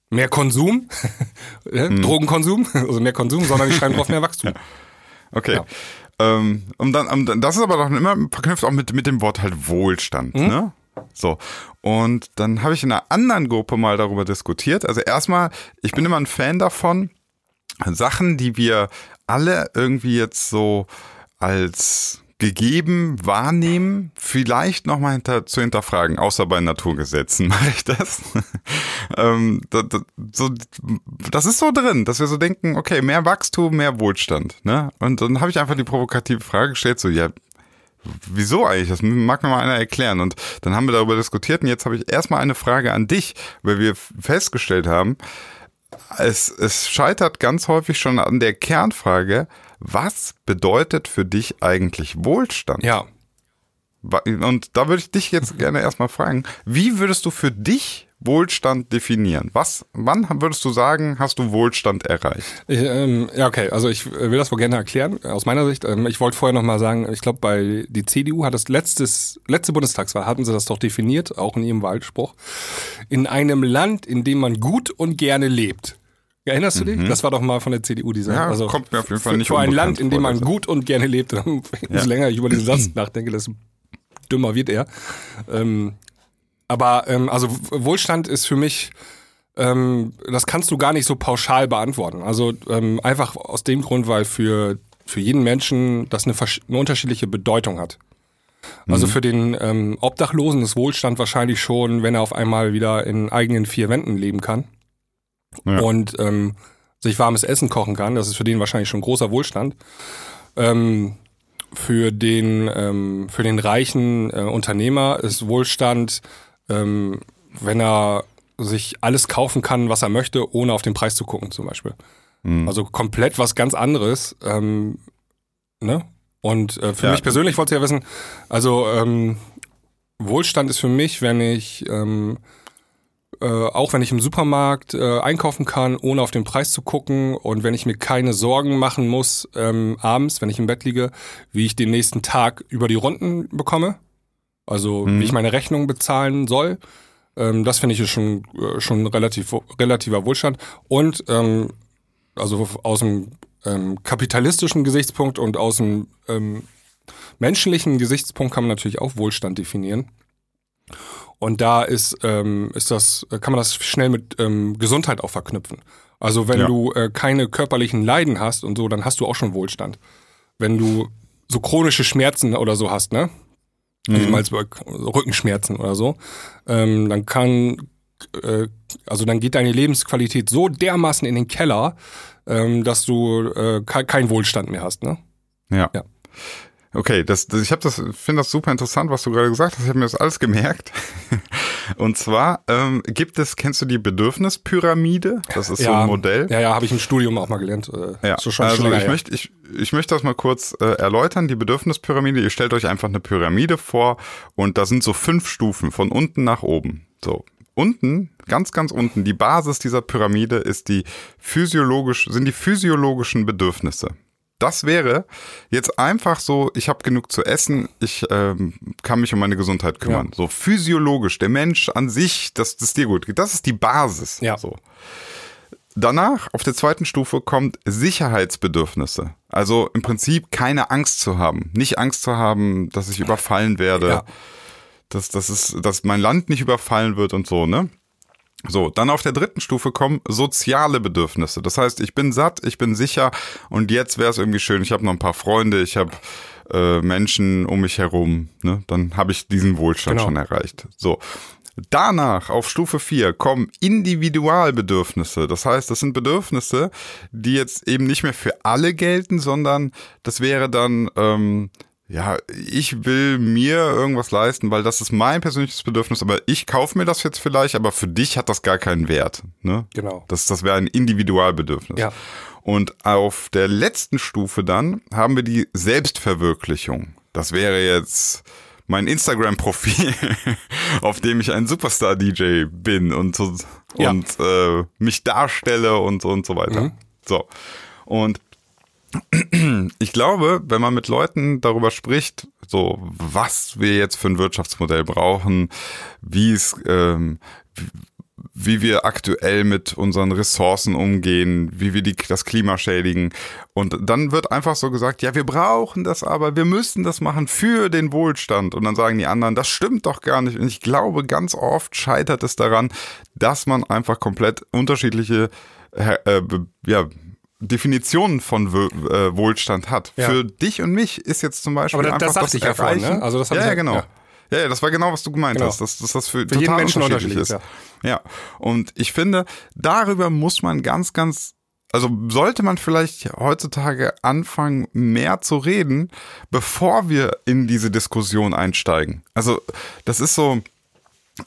mehr Konsum, mhm. Drogenkonsum, also mehr Konsum, sondern die schreiben drauf mehr Wachstum. Okay. Ja. Ähm, und dann, um, das ist aber doch immer verknüpft auch mit, mit dem Wort halt Wohlstand, mhm. ne? So. Und dann habe ich in einer anderen Gruppe mal darüber diskutiert. Also erstmal, ich bin immer ein Fan davon, Sachen, die wir alle irgendwie jetzt so als gegeben wahrnehmen, vielleicht nochmal hinter, zu hinterfragen, außer bei Naturgesetzen mache ich das. ähm, das, das, so, das ist so drin, dass wir so denken, okay, mehr Wachstum, mehr Wohlstand. Ne? Und dann habe ich einfach die provokative Frage gestellt, so, ja, wieso eigentlich? Das mag mir mal einer erklären. Und dann haben wir darüber diskutiert und jetzt habe ich erstmal eine Frage an dich, weil wir festgestellt haben, es, es scheitert ganz häufig schon an der Kernfrage, was bedeutet für dich eigentlich Wohlstand? Ja. Und da würde ich dich jetzt gerne erstmal fragen, wie würdest du für dich Wohlstand definieren? Was, wann würdest du sagen, hast du Wohlstand erreicht? Ich, ähm, ja, okay, also ich will das wohl gerne erklären, aus meiner Sicht. Ähm, ich wollte vorher nochmal sagen, ich glaube, bei die CDU hat das letztes, letzte Bundestagswahl, hatten sie das doch definiert, auch in ihrem Wahlspruch. In einem Land, in dem man gut und gerne lebt. Erinnerst du dich? Mhm. Das war doch mal von der CDU dieser. Ja, also kommt mir auf jeden Fall nicht Für ein Land, in dem man gut und gerne lebt. Umso ja. länger ich über diesen Satz nachdenke, desto dümmer wird er. Ähm, aber ähm, also Wohlstand ist für mich, ähm, das kannst du gar nicht so pauschal beantworten. Also ähm, einfach aus dem Grund, weil für, für jeden Menschen das eine, eine unterschiedliche Bedeutung hat. Also mhm. für den ähm, Obdachlosen ist Wohlstand wahrscheinlich schon, wenn er auf einmal wieder in eigenen vier Wänden leben kann ja. und ähm, sich warmes Essen kochen kann. Das ist für den wahrscheinlich schon großer Wohlstand. Ähm, für den ähm, für den reichen äh, Unternehmer ist Wohlstand, ähm, wenn er sich alles kaufen kann, was er möchte, ohne auf den Preis zu gucken, zum Beispiel. Mhm. Also komplett was ganz anderes. Ähm, ne? Und äh, für ja. mich persönlich wollte ich ja wissen, also ähm, Wohlstand ist für mich, wenn ich ähm, äh, auch wenn ich im Supermarkt äh, einkaufen kann, ohne auf den Preis zu gucken und wenn ich mir keine Sorgen machen muss ähm, abends, wenn ich im Bett liege, wie ich den nächsten Tag über die Runden bekomme. Also wie ich meine Rechnung bezahlen soll. Ähm, das finde ich ist schon, äh, schon relativ, relativer Wohlstand. Und ähm, also aus dem ähm, kapitalistischen Gesichtspunkt und aus dem ähm, menschlichen Gesichtspunkt kann man natürlich auch Wohlstand definieren. Und da ist, ähm, ist das, kann man das schnell mit ähm, Gesundheit auch verknüpfen. Also wenn Ja. du äh, keine körperlichen Leiden hast und so, dann hast du auch schon Wohlstand. Wenn du so chronische Schmerzen oder so hast, ne? Mhm. Als Rückenschmerzen oder so, ähm, dann kann, äh, also dann geht deine Lebensqualität so dermaßen in den Keller, ähm, dass du äh, ke keinen Wohlstand mehr hast, ne? Ja. Ja. Okay, das, das ich habe das finde das super interessant, was du gerade gesagt hast. Ich habe mir das alles gemerkt. Und zwar ähm, gibt es, kennst du die Bedürfnispyramide? Das ist so ein Modell. Ja, ja, habe ich im Studium auch mal gelernt. Äh, Ja, schon also schon ich möchte, ich, ich möchte das mal kurz äh, erläutern, die Bedürfnispyramide. Ihr stellt euch einfach eine Pyramide vor und da sind so fünf Stufen von unten nach oben. So. Unten, ganz, ganz unten, die Basis dieser Pyramide ist die physiologisch, sind die physiologischen Bedürfnisse. Das wäre jetzt einfach so, ich habe genug zu essen, ich ähm, kann mich um meine Gesundheit kümmern. Ja. So physiologisch, der Mensch an sich, dass das dir gut geht. Das ist die Basis. Ja. So. Danach, auf der zweiten Stufe, kommt Sicherheitsbedürfnisse. Also im Prinzip keine Angst zu haben. Nicht Angst zu haben, dass ich überfallen werde, Ja. dass, dass, es, dass mein Land nicht überfallen wird und so, ne? So, dann auf der dritten Stufe kommen soziale Bedürfnisse. Das heißt, ich bin satt, ich bin sicher und jetzt wäre es irgendwie schön, ich habe noch ein paar Freunde, ich habe äh, Menschen um mich herum, ne? dann habe ich diesen Wohlstand Genau. schon erreicht. So. Danach auf Stufe 4 kommen Individualbedürfnisse. Das heißt, das sind Bedürfnisse, die jetzt eben nicht mehr für alle gelten, sondern das wäre dann, ähm, ja, ich will mir irgendwas leisten, weil das ist mein persönliches Bedürfnis, aber ich kaufe mir das jetzt vielleicht, aber für dich hat das gar keinen Wert. Ne? Genau. Das, das wäre ein Individualbedürfnis. Ja. Und auf der letzten Stufe dann haben wir die Selbstverwirklichung. Das wäre jetzt mein Instagram-Profil, auf dem ich ein Superstar-DJ bin und, so, Ja. und äh, mich darstelle und, so und so weiter. Mhm. So. Und ich glaube, wenn man mit Leuten darüber spricht, so was wir jetzt für ein Wirtschaftsmodell brauchen, wie es, ähm, wie wir aktuell mit unseren Ressourcen umgehen, wie wir die, das Klima schädigen. Und dann wird einfach so gesagt, ja, wir brauchen das aber, wir müssen das machen für den Wohlstand. Und dann sagen die anderen, das stimmt doch gar nicht. Und ich glaube, ganz oft scheitert es daran, dass man einfach komplett unterschiedliche äh, äh, ja, Definitionen von äh, Wohlstand hat. Ja. Für dich und mich ist jetzt zum Beispiel Aber das- einfach das sagte ich ja vorhin, ne? Also das ja, ja, ja- genau. ja. Ja. ja, das war genau, was du gemeint Genau. hast, dass, dass das für, Für jeden total Menschen unterschiedlich ist. unterschiedlich Ja, und ich finde, darüber muss man ganz, ganz, also sollte man vielleicht heutzutage anfangen, mehr zu reden, bevor wir in diese Diskussion einsteigen. Also das ist so,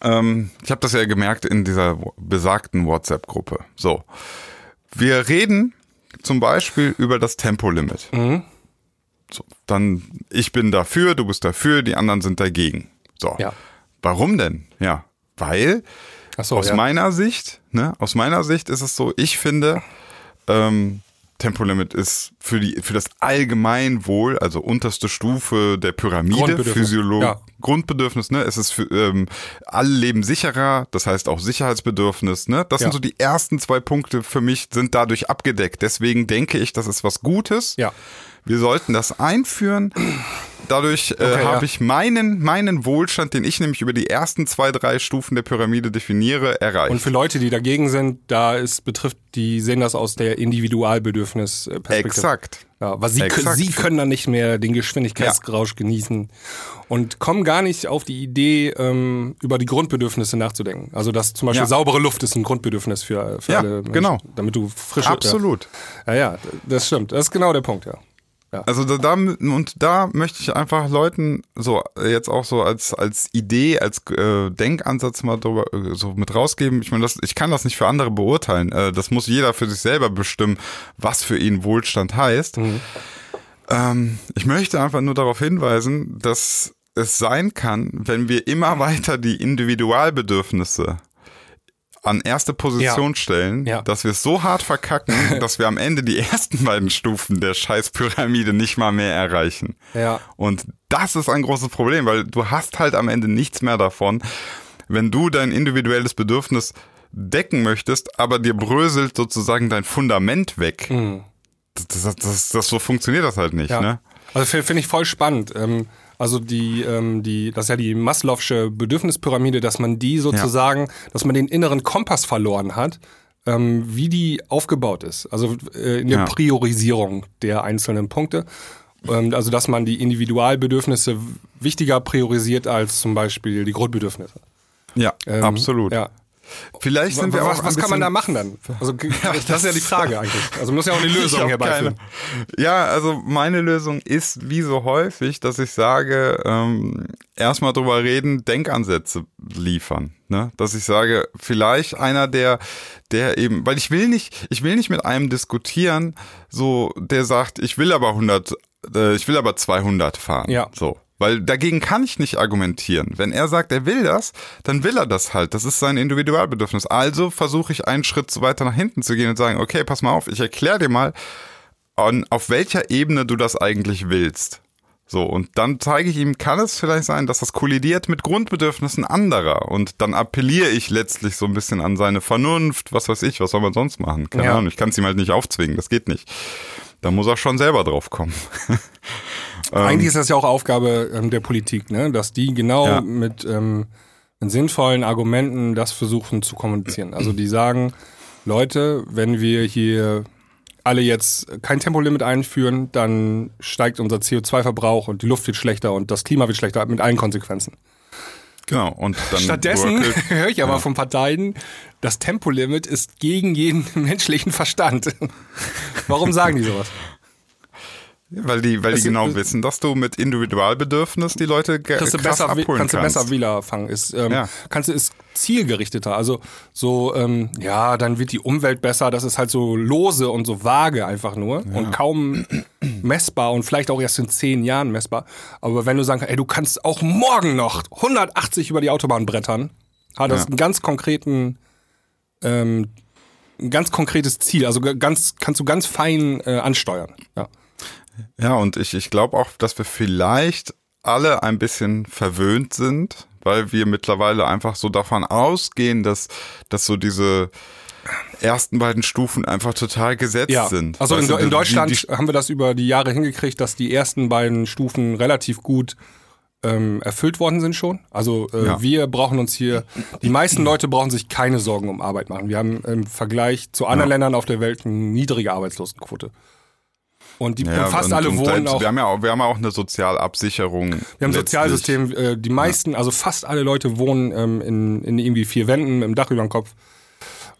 ähm, ich habe das ja gemerkt in dieser besagten WhatsApp-Gruppe. So, wir reden zum Beispiel über das Tempolimit. Mhm. So, dann, ich bin dafür, du bist dafür, die anderen sind dagegen. So. Ja. Warum denn? Ja, weil so, aus ja. meiner Sicht, ne, aus meiner Sicht ist es so, ich finde, ähm, Tempolimit ist für die für das Allgemeinwohl, also unterste Stufe der Pyramide, Physiolog ja. Grundbedürfnis, ne? Es ist für ähm, alle leben sicherer, das heißt auch Sicherheitsbedürfnis, ne? Das Ja. sind so die ersten zwei Punkte für mich sind dadurch abgedeckt. Deswegen denke ich, das ist was Gutes. Ja. Wir sollten das einführen. Dadurch äh, Okay, habe ja. ich meinen, meinen Wohlstand, den ich nämlich über die ersten zwei, drei Stufen der Pyramide definiere, erreicht. Und für Leute, die dagegen sind, da ist betrifft, die sehen das aus der Individualbedürfnisperspektive. Exakt. Ja, weil sie, Exakt. sie können dann nicht mehr den Geschwindigkeitsrausch genießen und kommen gar nicht auf die Idee, ähm, über die Grundbedürfnisse nachzudenken. Also dass zum Beispiel Ja. saubere Luft ist ein Grundbedürfnis für, für Ja, alle Menschen, genau. damit du frische Absolut. Ja, ja, das stimmt. Das ist genau der Punkt, ja. Also da, da und da möchte ich einfach Leuten so jetzt auch so als als Idee, als äh, Denkansatz mal drüber äh, so mit rausgeben. Ich meine, das, ich kann das nicht für andere beurteilen. Äh, das muss jeder für sich selber bestimmen, was für ihn Wohlstand heißt. Ähm, ich möchte einfach nur darauf hinweisen, dass es sein kann, wenn wir immer weiter die Individualbedürfnisse an erste Position Ja. stellen, Ja. dass wir es so hart verkacken, dass wir am Ende die ersten beiden Stufen der Scheißpyramide nicht mal mehr erreichen. Ja. Und das ist ein großes Problem, weil du hast halt am Ende nichts mehr davon, wenn du dein individuelles Bedürfnis decken möchtest, aber dir bröselt sozusagen dein Fundament weg. Das, das, das, das, so funktioniert das halt nicht, Ja. ne? Also finde find ich voll spannend. Ähm, also die, ähm, die, das ist ja die Maslow'sche Bedürfnispyramide, dass man die sozusagen, dass man den inneren Kompass verloren hat, ähm, wie die aufgebaut ist. Also äh, in der Ja. Priorisierung der einzelnen Punkte. Ähm, also dass man die Individualbedürfnisse wichtiger priorisiert als zum Beispiel die Grundbedürfnisse. Ja, Ähm, absolut. Ja. Vielleicht sind wir was auch was kann man da machen dann? Also das ist ja die Frage eigentlich. Also muss ja auch eine Lösung herbeiführen. Ja, also meine Lösung ist wie so häufig, dass ich sage, ähm, erstmal drüber reden, Denkansätze liefern. Ne? Dass ich sage, vielleicht einer der, der eben, weil ich will nicht, ich will nicht mit einem diskutieren, so der sagt, ich will aber 100, äh, ich will aber 200 fahren. Ja. So. Weil dagegen kann ich nicht argumentieren. Wenn er sagt, er will das, dann will er das halt. Das ist sein Individualbedürfnis. Also versuche ich einen Schritt weiter nach hinten zu gehen und sagen, okay, pass mal auf, ich erkläre dir mal, auf welcher Ebene du das eigentlich willst. So, und dann zeige ich ihm, kann es vielleicht sein, dass das kollidiert mit Grundbedürfnissen anderer. Und dann appelliere ich letztlich so ein bisschen an seine Vernunft, was weiß ich, was soll man sonst machen? Keine Ja. Ahnung, ich kann es ihm halt nicht aufzwingen, das geht nicht. Da muss er schon selber drauf kommen. Eigentlich ist das ja auch Aufgabe ähm, der Politik, ne? dass die genau Ja. mit, ähm, mit sinnvollen Argumenten das versuchen zu kommunizieren. Also die sagen, Leute, wenn wir hier alle jetzt kein Tempolimit einführen, dann steigt unser CO2-Verbrauch und die Luft wird schlechter und das Klima wird schlechter mit allen Konsequenzen. Genau, und dann Stattdessen höre ich aber von Parteien, das Tempolimit ist gegen jeden menschlichen Verstand. Warum sagen die sowas? Weil die, weil die genau es- wissen, dass du mit Individualbedürfnis die Leute du krass besser, abholen kannst du kannst. besser Wähler fangen. Ist, ähm, Ja. kannst du ist zielgerichteter. Also so, ähm, ja, dann wird die Umwelt besser. Das ist halt so lose und so vage einfach nur und kaum messbar und vielleicht auch erst in zehn Jahren messbar. Aber wenn du sagen kannst, ey, du kannst auch morgen noch 180 über die Autobahn brettern, hat das Ja. einen ganz konkreten ähm, ein ganz konkretes Ziel, also ganz, kannst du ganz fein äh, ansteuern. Ja. Ja, und ich, ich glaube auch, dass wir vielleicht alle ein bisschen verwöhnt sind, weil wir mittlerweile einfach so davon ausgehen, dass, dass so diese ersten beiden Stufen einfach total gesetzt Ja, sind. also in, du, in die- Deutschland die- haben wir das über die Jahre hingekriegt, dass die ersten beiden Stufen relativ gut ähm, erfüllt worden sind schon. Also äh, Ja. wir brauchen uns hier, die meisten Leute brauchen sich keine Sorgen um Arbeit machen. Wir haben im Vergleich zu anderen Ja. Ländern auf der Welt eine niedrige Arbeitslosenquote. Und, die, ja, und fast und- alle und wohnen auch. Wir haben, ja auch, wir haben ja auch eine Sozialabsicherung. Wir haben ein. Sozialsystem, äh, die meisten, also fast alle Leute wohnen ähm, in, in irgendwie vier Wänden, dem Dach über dem Kopf.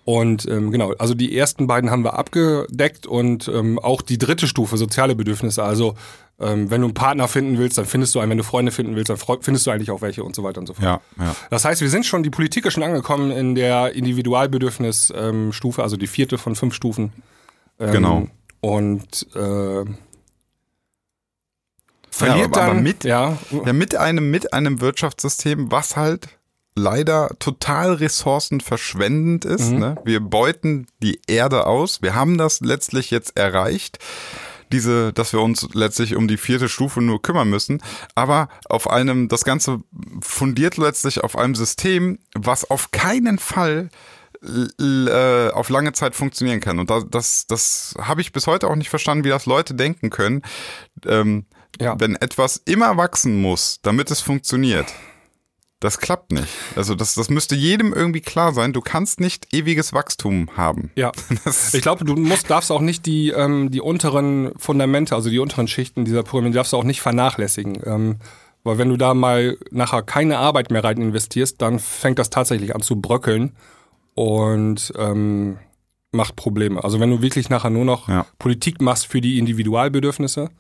Und ähm, genau, also die ersten beiden haben wir abgedeckt und ähm, auch die dritte Stufe, soziale Bedürfnisse. Also ähm, wenn du einen Partner finden willst, dann findest du einen, wenn du Freunde finden willst, dann findest du eigentlich auch welche und so weiter und so fort. Ja, ja. Das heißt, wir sind schon, die Politik ist schon angekommen in der Individualbedürfnisstufe, ähm, also die vierte von fünf Stufen. Ähm, Genau. Und äh, verliert aber- aber dann mit- ja, Ja, mit einem, mit einem Wirtschaftssystem, was halt leider total ressourcenverschwendend ist. Mhm. Ne? Wir beuten die Erde aus. Wir haben das letztlich jetzt erreicht. Diese, dass wir uns letztlich um die vierte Stufe nur kümmern müssen, aber auf einem, das Ganze fundiert letztlich auf einem System, was auf keinen Fall äh, auf lange Zeit funktionieren kann. Und da, das, das habe ich bis heute auch nicht verstanden, wie das Leute denken können. Ähm, Ja. Wenn etwas immer wachsen muss, damit es funktioniert, das klappt nicht. Also das, das müsste jedem irgendwie klar sein. Du kannst nicht ewiges Wachstum haben. Ja. Das, Ich glaube, du musst, darfst auch nicht die, ähm, die unteren Fundamente, also die unteren Schichten dieser Pyramide, darfst du auch nicht vernachlässigen. Ähm, weil wenn du da mal nachher keine Arbeit mehr rein investierst, dann fängt das tatsächlich an zu bröckeln und ähm, macht Probleme. Also wenn du wirklich nachher nur noch Ja. Politik machst für die Individualbedürfnisse,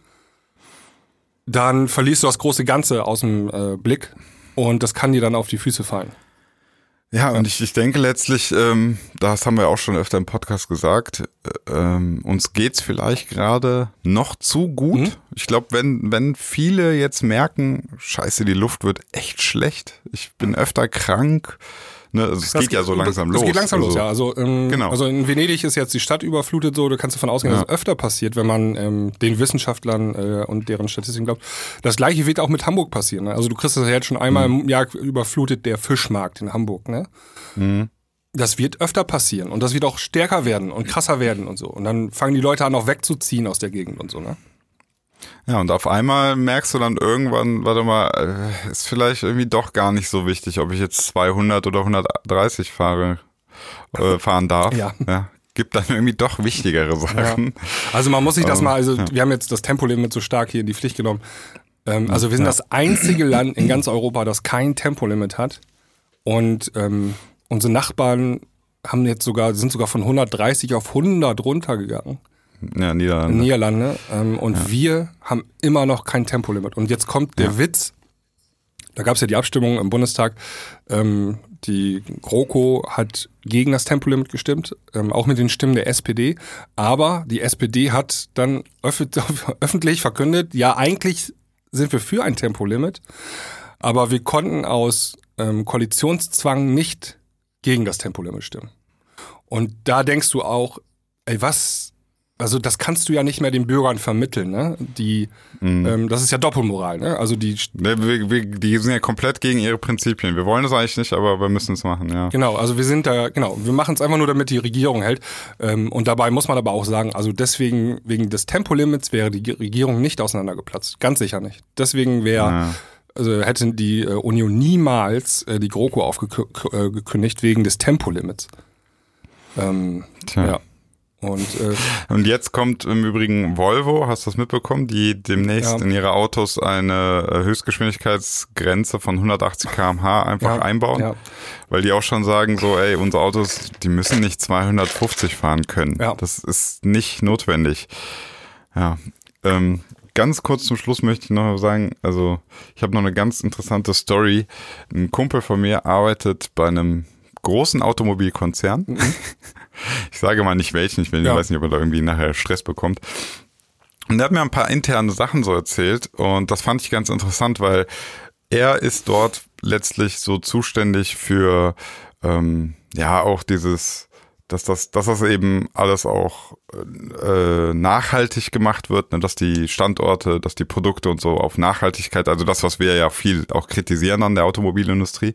dann verlierst du das große Ganze aus dem äh, Blick und das kann dir dann auf die Füße fallen. ja, und ich, ich denke letztlich, ähm, das haben wir auch schon öfter im Podcast gesagt, äh, ähm, uns geht's vielleicht gerade noch zu gut. Mhm. Ich glaube, wenn, wenn viele jetzt merken, scheiße, die Luft wird echt schlecht, ich bin öfter krank, Ne? Also es geht ja so langsam los. Es geht langsam also, los, ja. Also, ähm, Genau. also in Venedig ist jetzt die Stadt überflutet so, da kannst du davon ausgehen, Ja. dass es öfter passiert, wenn man ähm, den Wissenschaftlern äh, und deren Statistiken glaubt. Das gleiche wird auch mit Hamburg passieren. Ne? Also du kriegst das ja jetzt schon einmal Mhm. im Jahr überflutet der Fischmarkt in Hamburg, ne? Mhm. Das wird öfter passieren und das wird auch stärker werden und krasser werden und so. Und dann fangen die Leute an, auch wegzuziehen aus der Gegend und so, ne? Ja, und auf einmal merkst du dann irgendwann, warte mal, äh, ist vielleicht irgendwie doch gar nicht so wichtig, ob ich jetzt 200 oder 130 fahre, äh, fahren darf. Ja. Gibt dann irgendwie doch wichtigere Sachen. Also man muss sich das Ähm, mal, also wir haben jetzt das Tempolimit so stark hier in die Pflicht genommen. Ähm, also wir sind das einzige Land in ganz Europa, das kein Tempolimit hat. Und ähm, unsere Nachbarn haben jetzt sogar, sind sogar von 130 auf 100 runtergegangen. Ja, Niederlande. Niederlande. Ähm, und wir haben immer noch kein Tempolimit. Und jetzt kommt der Witz. Da gab es ja die Abstimmung im Bundestag. Ähm, die GroKo hat gegen das Tempolimit gestimmt, ähm, auch mit den Stimmen der SPD. Aber die SPD hat dann öff öffentlich verkündet, ja, eigentlich sind wir für ein Tempolimit, aber wir konnten aus ähm, Koalitionszwang nicht gegen das Tempolimit stimmen. Und da denkst du auch, ey, was, also das kannst du ja nicht mehr den Bürgern vermitteln, ne? Die, ähm, das ist ja Doppelmoral, ne? Also die, Ne, wir, wir, die sind ja komplett gegen ihre Prinzipien. Wir wollen das eigentlich nicht, aber wir müssen es machen, ja. genau, also wir sind da, genau, wir machen es einfach nur, damit die Regierung hält. Ähm, und dabei muss man aber auch sagen, also deswegen, wegen des Tempolimits wäre die Regierung nicht auseinandergeplatzt. Ganz sicher nicht. Deswegen wäre, Ja. also hätte die äh, Union niemals äh, die GroKo aufgekündigt wegen des Tempolimits. Ähm, Tja. ja. Und äh, Und jetzt kommt im Übrigen Volvo, hast du das mitbekommen, die demnächst Ja. in ihre Autos eine äh, Höchstgeschwindigkeitsgrenze von 180 km/h einfach Ja, einbauen, ja. weil die auch schon sagen so, ey, unsere Autos, die müssen nicht 250 fahren können. Ja. Das ist nicht notwendig. Ja. Ähm, ganz kurz zum Schluss möchte ich noch sagen, also ich habe noch eine ganz interessante Story. Ein Kumpel von mir arbeitet bei einem großen Automobilkonzern. Ich sage mal nicht welchen, ich will. Ja. weiß nicht, ob er da irgendwie nachher Stress bekommt. Und er hat mir ein paar interne Sachen so erzählt und das fand ich ganz interessant, weil er ist dort letztlich so zuständig für ähm, ja auch dieses, dass das, dass das eben alles auch äh, nachhaltig gemacht wird, ne, dass die Standorte, dass die Produkte und so auf Nachhaltigkeit, also das, was wir ja viel auch kritisieren an der Automobilindustrie.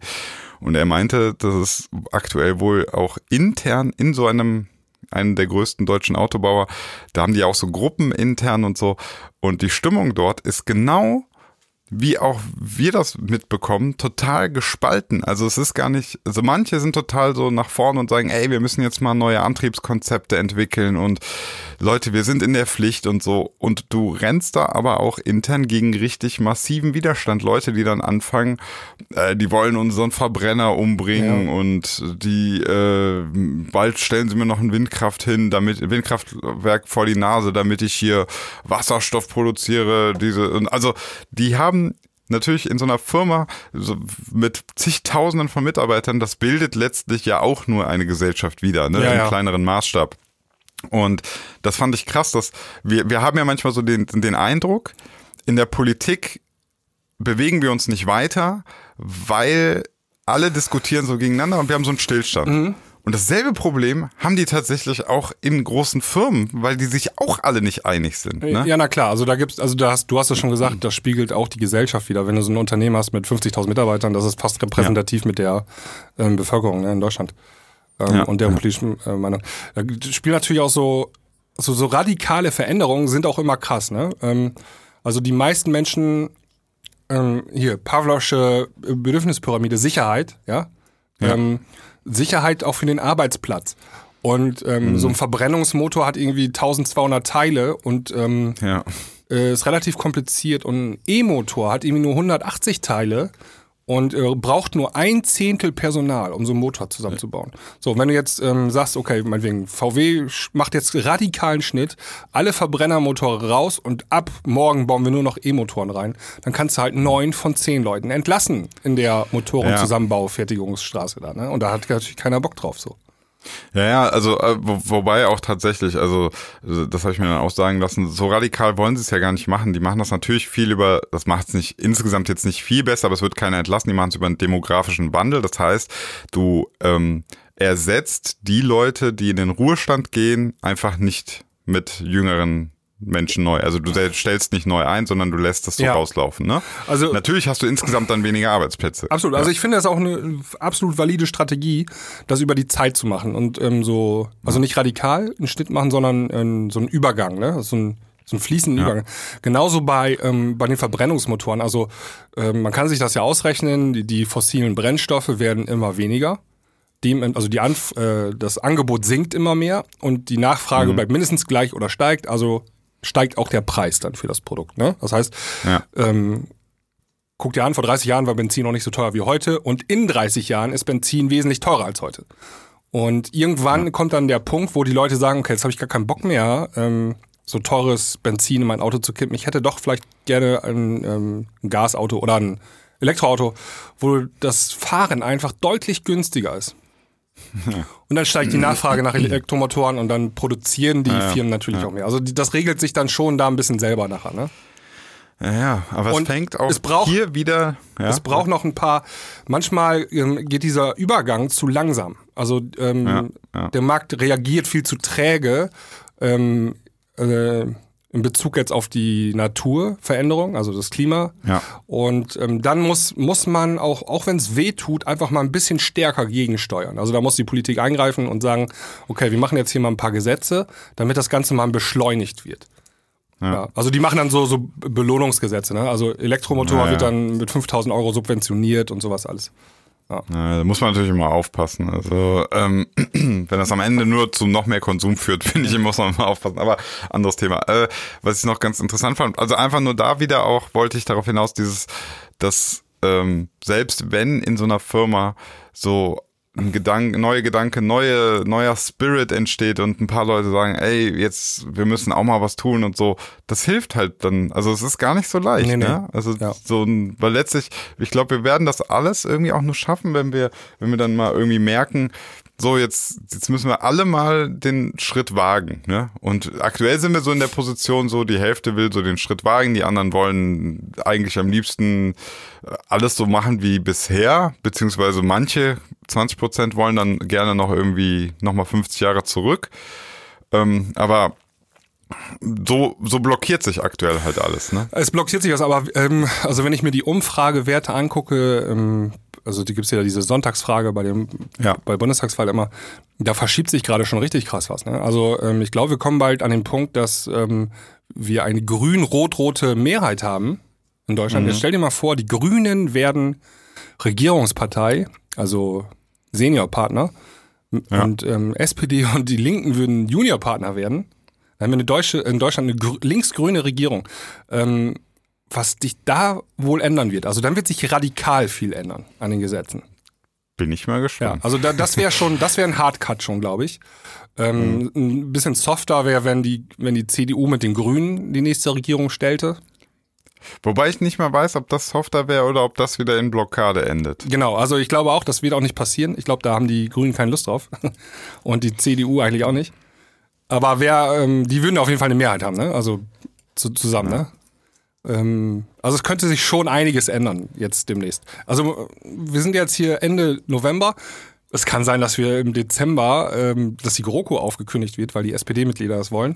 Und er meinte, dass es aktuell wohl auch intern in so einem einen der größten deutschen Autobauer, da haben die auch so Gruppen intern und so. Und die Stimmung dort ist genau wie auch wir das mitbekommen, total gespalten. Also es ist gar nicht, also manche sind total so nach vorne und sagen, ey, wir müssen jetzt mal neue Antriebskonzepte entwickeln und Leute, wir sind in der Pflicht und so. Und du rennst da aber auch intern gegen richtig massiven Widerstand. Leute, die dann anfangen, äh, die wollen unseren Verbrenner umbringen Ja. und die, äh, bald stellen sie mir noch ein Windkraft hin, damit, Windkraftwerk vor die Nase, damit ich hier Wasserstoff produziere, diese, und also, die haben natürlich in so einer Firma so mit zigtausenden von Mitarbeitern, das bildet letztlich ja auch nur eine Gesellschaft wieder, ne, Ja, im ja. kleineren Maßstab. Und das fand ich krass, dass wir, wir haben ja manchmal so den, den Eindruck, in der Politik bewegen wir uns nicht weiter, weil alle diskutieren so gegeneinander und wir haben so einen Stillstand. Mhm. Und dasselbe Problem haben die tatsächlich auch in großen Firmen, weil die sich auch alle nicht einig sind. Ne? Ja, na klar. Also da gibt's, also da hast, du hast es schon gesagt, das spiegelt auch die Gesellschaft wieder. Wenn du so ein Unternehmen hast mit 50.000 Mitarbeitern, das ist fast repräsentativ mit der ähm, Bevölkerung ne, in Deutschland ähm, Ja. und deren politischen äh, Meinung. Da spielen natürlich auch so, so, so radikale Veränderungen sind auch immer krass. Ne? Ähm, also die meisten Menschen, ähm, hier, Pavlovsche Bedürfnispyramide, Sicherheit, ja. Ähm, Sicherheit auch für den Arbeitsplatz. Und ähm, so ein Verbrennungsmotor hat irgendwie 1200 Teile und ähm, Ja. äh, ist relativ kompliziert. Und ein E-Motor hat irgendwie nur 180 Teile und äh, braucht nur ein Zehntel Personal, um so einen Motor zusammenzubauen. So, wenn du jetzt ähm, sagst, okay, meinetwegen, VW macht jetzt radikalen Schnitt, alle Verbrennermotoren raus und ab morgen bauen wir nur noch E-Motoren rein, dann kannst du halt neun von zehn Leuten entlassen in der Motorenzusammenbau-Fertigungsstraße da. Ne? Und da hat natürlich keiner Bock drauf so. Ja, ja, also äh, wo, wobei auch tatsächlich, also das habe ich mir dann auch sagen lassen, so radikal wollen sie es ja gar nicht machen. Die machen das natürlich viel über, das macht es nicht insgesamt jetzt nicht viel besser, aber es wird keiner entlassen, die machen es über einen demografischen Wandel. Das heißt, du ähm, ersetzt die Leute, die in den Ruhestand gehen, einfach nicht mit jüngeren Menschen neu. Also du stellst nicht neu ein, sondern du lässt das so Ja. rauslaufen. Ne? Also- natürlich hast du insgesamt dann weniger Arbeitsplätze. Absolut. Also ich finde das auch eine absolut valide Strategie, das über die Zeit zu machen und ähm, so, also nicht radikal einen Schnitt machen, sondern ähm, so einen Übergang, ne? So ein so einen fließenden Ja. Übergang. Genauso bei, ähm, bei den Verbrennungsmotoren. Also ähm, man kann sich das ja ausrechnen, die, die fossilen Brennstoffe werden immer weniger. Dem, also die Anf äh, das Angebot sinkt immer mehr und die Nachfrage bleibt mindestens gleich oder steigt. Also steigt auch der Preis dann für das Produkt. Ne? Das heißt, Ja. ähm, guck dir an, vor 30 Jahren war Benzin noch nicht so teuer wie heute und in 30 Jahren ist Benzin wesentlich teurer als heute. Und irgendwann kommt dann der Punkt, wo die Leute sagen, okay, jetzt habe ich gar keinen Bock mehr, ähm, so teures Benzin in mein Auto zu kippen. Ich hätte doch vielleicht gerne ein, ähm, ein Gasauto oder ein Elektroauto, wo das Fahren einfach deutlich günstiger ist. Und dann steigt die Nachfrage nach Elektromotoren und dann produzieren die Firmen natürlich auch mehr. Also die, das regelt sich dann schon da ein bisschen selber nachher. Ne? Ja, ja, aber Und es fängt auch es braucht- hier wieder. Ja, Es braucht noch ein paar, manchmal ähm, geht dieser Übergang zu langsam. Also ähm, Ja, ja. der Markt reagiert viel zu träge ähm, äh, in Bezug jetzt auf die Naturveränderung, also das Klima. Ja. Und ähm, dann muss, muss man auch, auch wenn es weh tut, einfach mal ein bisschen stärker gegensteuern. Also da muss die Politik eingreifen und sagen, okay, wir machen jetzt hier mal ein paar Gesetze, damit das Ganze mal beschleunigt wird. Ja. also die machen dann so, so Belohnungsgesetze. Ne? Also Elektromotor Ja, ja. wird dann mit 5000 Euro subventioniert und sowas alles. Ja, da muss man natürlich immer aufpassen. Also ähm, wenn das am Ende nur zu noch mehr Konsum führt, finde ich, muss man mal aufpassen. Aber anderes Thema. Äh, was ich noch ganz interessant fand, also einfach nur da wieder auch wollte ich darauf hinaus, dieses, dass ähm, selbst wenn in so einer Firma so ein Gedanke, neue Gedanke, neue, neuer Spirit entsteht und ein paar Leute sagen, ey, jetzt, wir müssen auch mal was tun und so, das hilft halt dann. Also es ist gar nicht so leicht, Nee, nee. ne? Also Ja. so ein, weil letztlich, ich glaube, wir werden das alles irgendwie auch nur schaffen, wenn wir, wenn wir dann mal irgendwie merken, so jetzt, jetzt müssen wir alle mal den Schritt wagen, ne? Und aktuell sind wir so in der Position, so die Hälfte will so den Schritt wagen, die anderen wollen eigentlich am liebsten äh, alles so machen wie bisher, beziehungsweise manche 20 Prozent wollen dann gerne noch irgendwie nochmal 50 Jahre zurück. Ähm, aber so, so blockiert sich aktuell halt alles, ne? Es blockiert sich was, aber ähm, also wenn ich mir die Umfragewerte angucke, ähm, also die gibt's ja diese Sonntagsfrage bei dem Ja. bei Bundestagswahl immer, da verschiebt sich gerade schon richtig krass was. Ne? Also ähm, ich glaube, wir kommen bald an den Punkt, dass ähm, wir eine grün-rot-rote Mehrheit haben in Deutschland. Jetzt stell dir mal vor, die Grünen werden Regierungspartei, also Seniorpartner, und ähm, SPD und die Linken würden Juniorpartner werden. Dann haben wir eine deutsche, in Deutschland eine grü- linksgrüne Regierung. Ähm, was dich da wohl ändern wird. Also dann wird sich radikal viel ändern an den Gesetzen. Bin ich mal Ja, gespannt. also da, das wäre schon, das wäre ein Hardcut schon, glaube ich. Ähm, Ein bisschen softer wäre, wenn die, wenn die CDU mit den Grünen die nächste Regierung stellte. Wobei ich nicht mal weiß, ob das softer wäre oder ob das wieder in Blockade endet. Genau, also ich glaube auch, das wird auch nicht passieren. Ich glaube, da haben die Grünen keine Lust drauf. Und die CDU eigentlich auch nicht. Aber wer, ähm, die würden auf jeden Fall eine Mehrheit haben, ne? Also zu, zusammen, ne? Ähm, also es könnte sich schon einiges ändern jetzt demnächst. Also wir sind jetzt hier Ende November. Es kann sein, dass wir im Dezember, ähm, dass die GroKo aufgekündigt wird, weil die SPD-Mitglieder das wollen.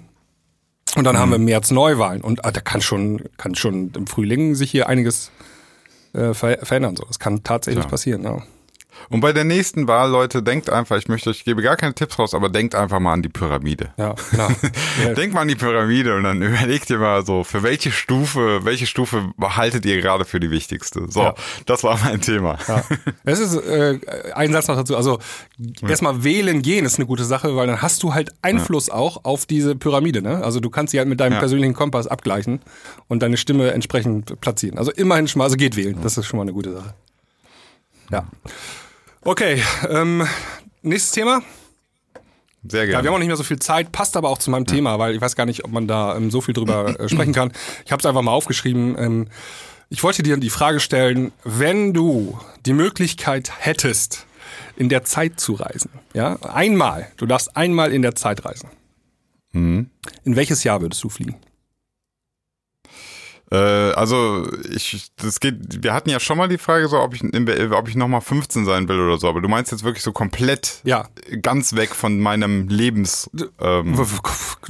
Und dann haben wir im März Neuwahlen. Und ah, da kann schon, kann schon im Frühling sich hier einiges äh, ver verändern. So. Das kann tatsächlich Ja. passieren. Ja. Und bei der nächsten Wahl, Leute, denkt einfach, ich möchte euch, ich gebe gar keine Tipps raus, aber denkt einfach mal an die Pyramide. Ja. Ja. Denkt mal an die Pyramide und dann überlegt ihr mal so, für welche Stufe, welche Stufe haltet ihr gerade für die wichtigste? So, Ja. das war mein Thema. Ja. Es ist äh, ein Satz noch dazu. Also erstmal wählen gehen ist eine gute Sache, weil dann hast du halt Einfluss auch auf diese Pyramide. Ne? Also du kannst sie halt mit deinem Ja. persönlichen Kompass abgleichen und deine Stimme entsprechend platzieren. Also immerhin schon mal, also geht wählen. Das ist schon mal eine gute Sache. Ja. Okay, ähm, nächstes Thema. Sehr Ja, gerne. wir haben auch nicht mehr so viel Zeit, passt aber auch zu meinem Thema, weil ich weiß gar nicht, ob man da ähm, so viel drüber äh, sprechen kann. Ich habe es einfach mal aufgeschrieben. Ähm, ich wollte dir die Frage stellen, wenn du die Möglichkeit hättest, in der Zeit zu reisen. Ja, einmal. Du darfst einmal in der Zeit reisen. Mhm. In welches Jahr würdest du fliegen? Äh, also ich, das geht. Wir hatten ja schon mal die Frage, so ob ich, ob ich noch mal 15 sein will oder so. Aber du meinst jetzt wirklich so komplett, Ja. ganz weg von meinem Lebens. Ähm,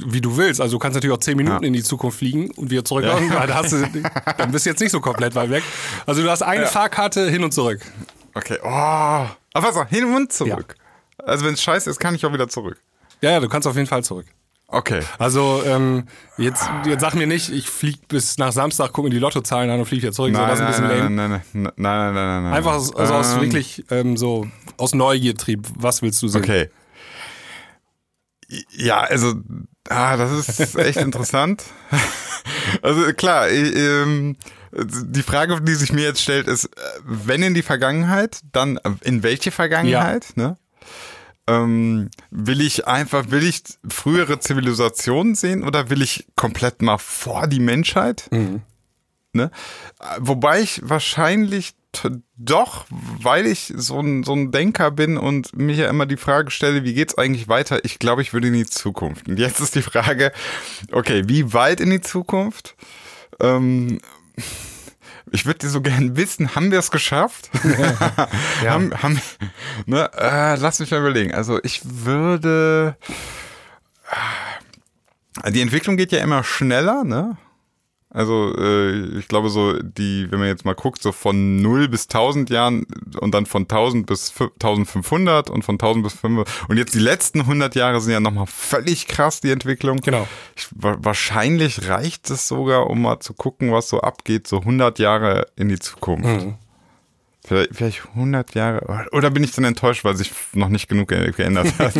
Wie du willst. Also du kannst natürlich auch zehn Minuten Ja. in die Zukunft fliegen und wieder zurück. Und dann, du, dann bist du jetzt nicht so komplett weit weg. Also du hast eine Fahrkarte hin und zurück. okay. Oh. Aber was? Hin und zurück. Also wenn es scheiße ist, kann ich auch wieder zurück. Ja, ja, du kannst auf jeden Fall zurück. Okay. Also ähm, jetzt, jetzt sag mir nicht, ich fliege bis nach Samstag, gucke mir die Lottozahlen an und fliege wieder zurück. so, das ist ein bisschen nein, lame. nein, nein, nein, nein, nein, nein, nein. Einfach aus, also aus Ähm, wirklich ähm, so aus Neugiertrieb. Was willst du sehen? Okay. Ja, also, ah, das ist echt interessant. Also klar, ich, ähm, die Frage, die sich mir jetzt stellt, ist, äh, wenn in die Vergangenheit, dann in welche Vergangenheit? Ne? Ähm, will ich einfach, will ich frühere Zivilisationen sehen oder will ich komplett mal vor die Menschheit? Ne? Wobei ich wahrscheinlich doch, weil ich so ein, so ein Denker bin und mich ja immer die Frage stelle, wie geht's eigentlich weiter? Ich glaube, ich würde in die Zukunft. Und jetzt ist die Frage, okay, wie weit in die Zukunft? Ähm, ich würde so gern wissen, haben wir es geschafft? Ja. haben, haben, ne, äh, lass mich mal überlegen. Also ich würde. äh, Die Entwicklung geht ja immer schneller, ne? Also äh, ich glaube so, die, wenn man jetzt mal guckt, so von 0 bis 1000 Jahren und dann von 1000 bis 1500 und von 1000 bis 500 und jetzt die letzten 100 Jahre sind ja nochmal völlig krass, die Entwicklung. Genau. Ich, wa- wahrscheinlich reicht es sogar, um mal zu gucken, was so abgeht, so 100 Jahre in die Zukunft. Mhm. Vielleicht, vielleicht 100 Jahre. Oder bin ich dann enttäuscht, weil sich noch nicht genug ge- geändert hat?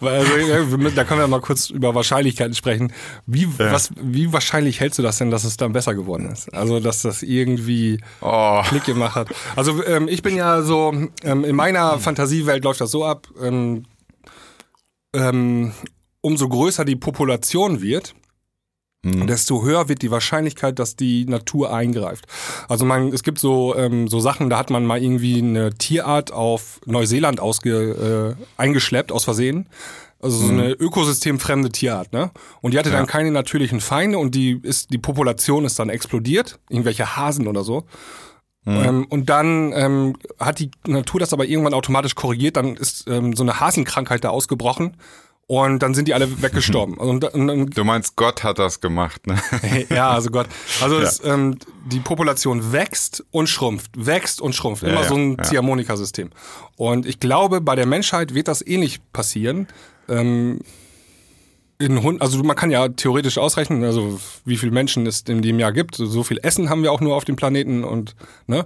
Weil, Also, ja, da können wir mal kurz über Wahrscheinlichkeiten sprechen. Wie, was, wie wahrscheinlich hältst du das denn, dass es dann besser geworden ist? Also, dass das irgendwie Oh. Klick gemacht hat. Also, ähm, ich bin ja so, ähm, in meiner Fantasiewelt läuft das so ab, ähm, ähm, umso größer die Population wird, desto höher wird die Wahrscheinlichkeit, dass die Natur eingreift. Also man, es gibt so, ähm, so Sachen, da hat man mal irgendwie eine Tierart auf Neuseeland ausge, äh, eingeschleppt, aus Versehen. Also so eine ökosystemfremde Tierart, ne? Und die hatte dann keine natürlichen Feinde und die ist, die Population ist dann explodiert, irgendwelche Hasen oder so. Ähm, und dann ähm, hat die Natur das aber irgendwann automatisch korrigiert, dann ist ähm, so eine Hasenkrankheit da ausgebrochen und dann sind die alle weggestorben. Und, und, und Du meinst, Gott hat das gemacht, ne? ja, also Gott. Also es, ähm, die Population wächst und schrumpft, wächst und schrumpft. Immer ja, so ein ja. Ziehharmonika-System. Und ich glaube, bei der Menschheit wird das ähnlich passieren. Ähm, in Hund, also man kann ja theoretisch ausrechnen, also wie viele Menschen es in dem Jahr gibt. So viel Essen haben wir auch nur auf dem Planeten und ne.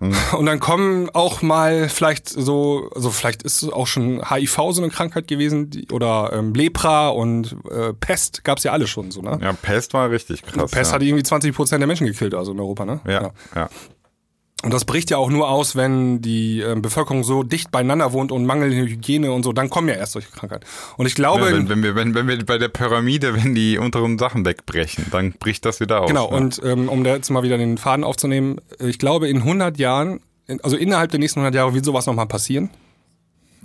Mhm. Und dann kommen auch mal vielleicht so, also vielleicht ist auch schon HIV so eine Krankheit gewesen die, oder ähm, Lepra und äh, Pest gab's ja alle schon so, ne? Ja, Pest war richtig krass. Pest ja. hat irgendwie 20 Prozent der Menschen gekillt, also in Europa, ne? ja, ja. Und das bricht ja auch nur aus, wenn die ähm, Bevölkerung so dicht beieinander wohnt und mangelnde Hygiene und so, dann kommen ja erst solche Krankheiten. Und ich glaube, Ja, wenn, wenn, wir, wenn, wenn wir bei der Pyramide, wenn die unteren Sachen wegbrechen, dann bricht das wieder aus. genau, ne? und ähm, um da jetzt mal wieder den Faden aufzunehmen, äh, ich glaube, in 100 Jahren, also innerhalb der nächsten 100 Jahre wird sowas nochmal passieren.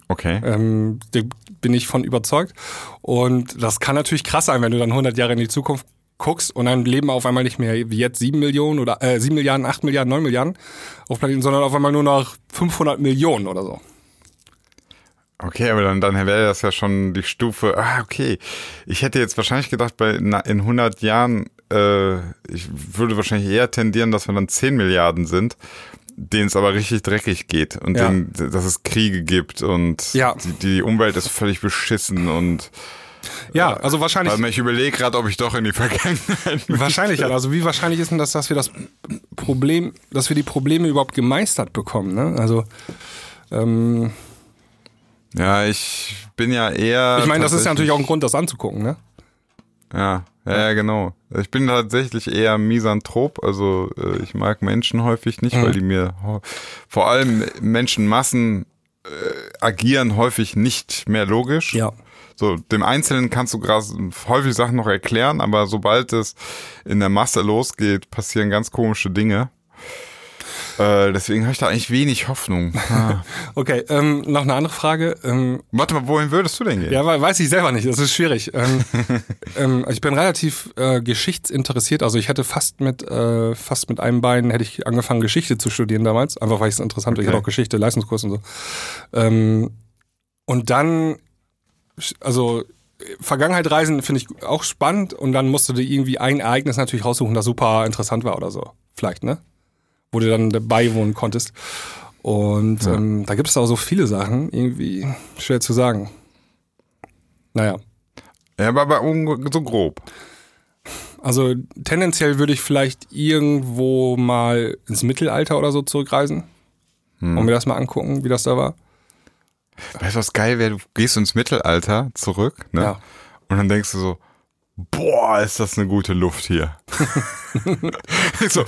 Okay. Ähm, da bin ich von überzeugt. Und das kann natürlich krass sein, wenn du dann 100 Jahre in die Zukunft guckst und dann leben auf einmal nicht mehr wie jetzt 7 Millionen oder äh, 7 Milliarden, 8 Milliarden, 9 Milliarden auf Planeten, sondern auf einmal nur noch 500 Millionen oder so. Okay, aber dann, dann wäre das ja schon die Stufe. Ah, okay. Ich hätte jetzt wahrscheinlich gedacht, bei na, in 100 Jahren, äh, ich würde wahrscheinlich eher tendieren, dass wir dann 10 Milliarden sind, denen es aber richtig dreckig geht und Ja. denen, dass es Kriege gibt und Ja. die, die Umwelt ist völlig beschissen und Ja, also wahrscheinlich. weil ich überlege gerade, ob ich doch in die Vergangenheit. Wahrscheinlich, ja. also wie wahrscheinlich ist denn das, dass wir das Problem, dass wir die Probleme überhaupt gemeistert bekommen, ne? Also, ähm, Ja, ich bin ja eher. ich meine, das ist ja natürlich auch ein Grund, das anzugucken, ne? Ja, ja, genau. Ich bin tatsächlich eher Misanthrop, also äh, ich mag Menschen häufig nicht, Mhm. weil die mir vor allem Menschenmassen äh, agieren häufig nicht mehr logisch. Ja. So, dem Einzelnen kannst du gerade häufig Sachen noch erklären, aber sobald es in der Masse losgeht, passieren ganz komische Dinge. Äh, deswegen habe ich da eigentlich wenig Hoffnung. Ah. Okay, ähm, noch eine andere Frage. Ähm, Warte mal, wohin würdest du denn gehen? ja, we- weiß ich selber nicht, das ist schwierig. Ähm, ähm, ich bin relativ äh, geschichtsinteressiert, also ich hätte fast mit, äh, fast mit einem Bein hätte ich angefangen, Geschichte zu studieren damals, einfach weil ich es interessant finde. Ich Okay. hatte auch Geschichte, Leistungskurs und so. Ähm, und dann, also Vergangenheit reisen finde ich auch spannend und dann musst du dir irgendwie ein Ereignis natürlich raussuchen, das super interessant war oder so. Vielleicht, ne? Wo du dann dabei wohnen konntest. Und ähm, da gibt es auch so viele Sachen, irgendwie schwer zu sagen. Naja, Ja, aber, aber so grob. also tendenziell würde ich vielleicht irgendwo mal ins Mittelalter oder so zurückreisen und mir das mal angucken, wie das da war. Weißt du, was geil wäre? Du gehst ins Mittelalter zurück, ne? Ja. Und dann denkst du so, boah, ist das eine gute Luft hier. so,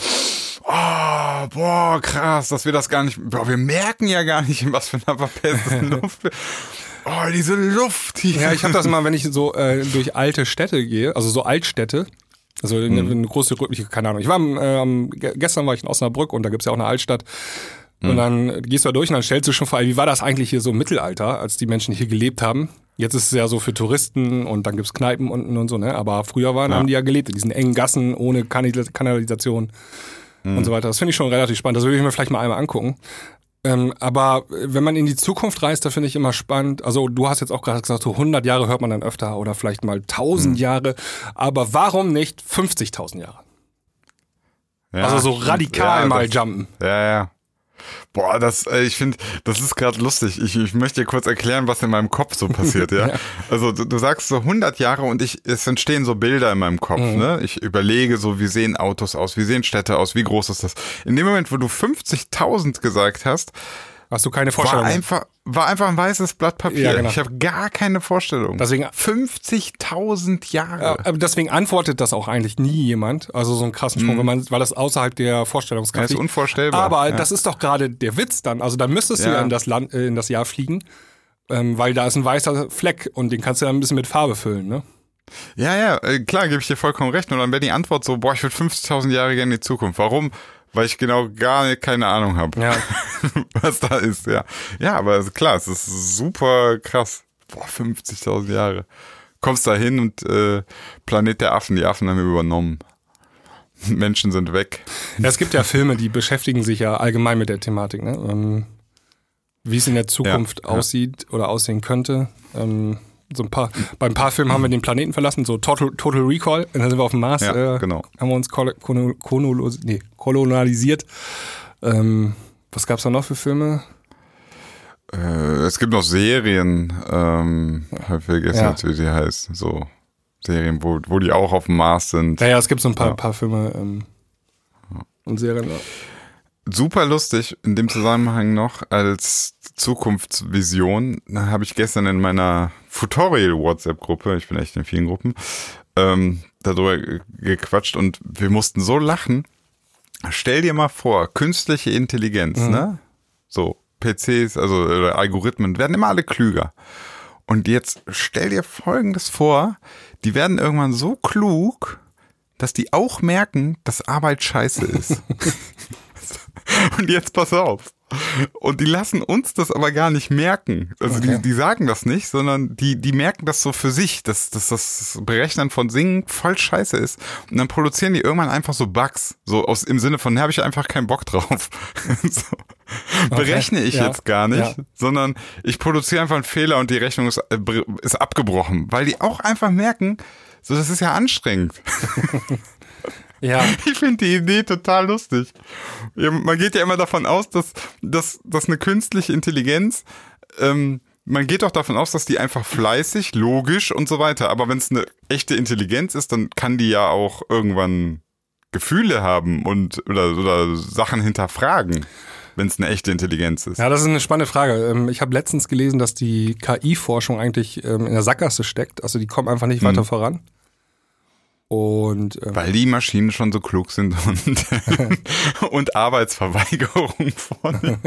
oh, boah, krass, dass wir das gar nicht, boah, wir merken ja gar nicht, in was für einer verpesteten Luft wir, oh, diese Luft hier. Ja, ich habe das immer, wenn ich so äh, durch alte Städte gehe, also so Altstädte, also eine, eine große, ich- keine Ahnung. Ich war äh, gestern war ich in Osnabrück und da gibt's ja auch eine Altstadt. Und dann gehst du da durch und dann stellst du schon vor, wie war das eigentlich hier so im Mittelalter, als die Menschen hier gelebt haben? Jetzt ist es ja so für Touristen und dann gibt's Kneipen unten und so, ne? Aber früher waren, haben die ja gelebt in diesen engen Gassen ohne Kanal- Kanalisation und so weiter. Das finde ich schon relativ spannend. Das würde ich mir vielleicht mal einmal angucken. Ähm, aber wenn man in die Zukunft reist, da finde ich immer spannend. Also du hast jetzt auch gerade gesagt, so 100 Jahre hört man dann öfter oder vielleicht mal 1000 Jahre. Aber warum nicht 50.000 Jahre? Ja, also so radikal ja, mal das, jumpen. Ja, ja. Boah, das, äh, ich finde, das ist gerade lustig. Ich, ich möchte dir kurz erklären, was in meinem Kopf so passiert, ja. Also du, du sagst so 100 Jahre und ich, es entstehen so Bilder in meinem Kopf, Mhm. ne? Ich überlege so, wie sehen Autos aus, wie sehen Städte aus, wie groß ist das? In dem Moment, wo du 50.000 gesagt hast, Hast du keine war Vorstellung? mehr? einfach, war einfach ein weißes Blatt Papier. Ja, genau. Ich habe gar keine Vorstellung. Deswegen- 50.000 Jahre. Ja, aber deswegen antwortet das auch eigentlich nie jemand. Also so einen krassen Sprung, wenn man, weil das außerhalb der Vorstellungskraft Mhm. Ja, ist unvorstellbar. Aber Ja. das ist doch gerade der Witz dann. Also dann müsstest du Ja. ja in das Land, äh, in das Jahr fliegen, ähm, weil da ist ein weißer Fleck und den kannst du dann ein bisschen mit Farbe füllen, ne? Ja, ja, äh, klar, gebe ich dir vollkommen recht. Und dann wäre die Antwort so, boah, ich würde 50.000 Jahre gerne in die Zukunft. Warum? Weil ich genau gar keine Ahnung habe, Ja. was da ist, ja. Ja, aber ist klar, es ist super krass. Boah, 50.000 Jahre. Kommst da hin und äh, Planet der Affen, die Affen haben wir übernommen. Menschen sind weg. Ja, es gibt ja Filme, die beschäftigen sich ja allgemein mit der Thematik, ne? Ähm, wie es in der Zukunft ja. aussieht oder aussehen könnte. Ähm, so ein paar, bei ein paar Filmen haben wir den Planeten verlassen, so Total, Total Recall, und dann sind wir auf dem Mars, Ja, äh, genau. haben wir uns kol nee, kolonialisiert. Ähm, was gab's da noch für Filme? Äh, es gibt noch Serien, ähm, hab vergessen Ja. wie die heißt. So Serien, wo, wo die auch auf dem Mars sind. Naja, es gibt so ein paar, Ja. paar Filme ähm, und Serien. Super lustig in dem Zusammenhang noch als Zukunftsvision. Habe ich gestern in meiner Futorial-WhatsApp-Gruppe, ich bin echt in vielen Gruppen, ähm, darüber ge- gequatscht und wir mussten so lachen. Stell dir mal vor, künstliche Intelligenz, ne? So, PCs, also Algorithmen, werden immer alle klüger. Und jetzt stell dir Folgendes vor, die werden irgendwann so klug, dass die auch merken, dass Arbeit scheiße ist. Und jetzt pass auf. Und die lassen uns das aber gar nicht merken. Also Okay. die, die sagen das nicht, sondern die, die merken das so für sich, dass, dass das Berechnen von Singen voll scheiße ist. Und dann produzieren die irgendwann einfach so Bugs. So aus im Sinne von, ne, habe ich einfach keinen Bock drauf. so. Berechne ich ja, jetzt gar nicht, ja. sondern ich produziere einfach einen Fehler und die Rechnung ist, äh, ist abgebrochen. Weil die auch einfach merken, so das ist ja anstrengend. Ja, Ich finde die Idee total lustig. Man geht ja immer davon aus, dass, dass, dass eine künstliche Intelligenz, ähm, man geht doch davon aus, dass die einfach fleißig, logisch und so weiter. Aber wenn es eine echte Intelligenz ist, dann kann die ja auch irgendwann Gefühle haben und oder, oder Sachen hinterfragen, wenn es eine echte Intelligenz ist. Ja, das ist eine spannende Frage. Ähm, Ich habe letztens gelesen, dass die KI-Forschung eigentlich ähm, in der Sackgasse steckt. Also die kommen einfach nicht weiter voran. Und ähm, Weil die Maschinen schon so klug sind und, und Arbeitsverweigerung vornehmen.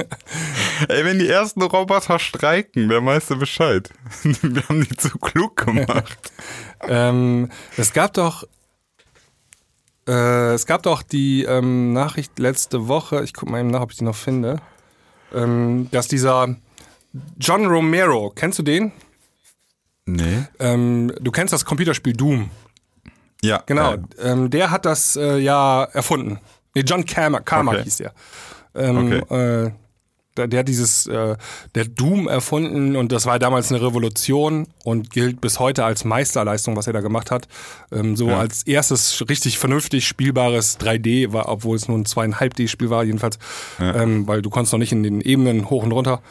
Ey, wenn die ersten Roboter streiken, wer weiß denn Bescheid? Wir haben die zu klug gemacht. ähm, es gab doch Äh, es gab doch die ähm, Nachricht letzte Woche, ich gucke mal eben nach, ob ich die noch finde, ähm, dass dieser John Romero, kennst du den? Nee. Ähm, du kennst das Computerspiel Doom. Ja. Genau, Äh, ähm, der hat das äh, ja erfunden. Nee, John Carmack, Carmack Okay. hieß der. Ähm, äh, der, der hat dieses, äh, der Doom erfunden und das war damals eine Revolution und gilt bis heute als Meisterleistung, was er da gemacht hat. Ähm, so Ja. als erstes richtig vernünftig spielbares 3D, war, obwohl es nur ein 2,5D-Spiel war, jedenfalls, ähm, weil du konntest noch nicht in den Ebenen hoch und runter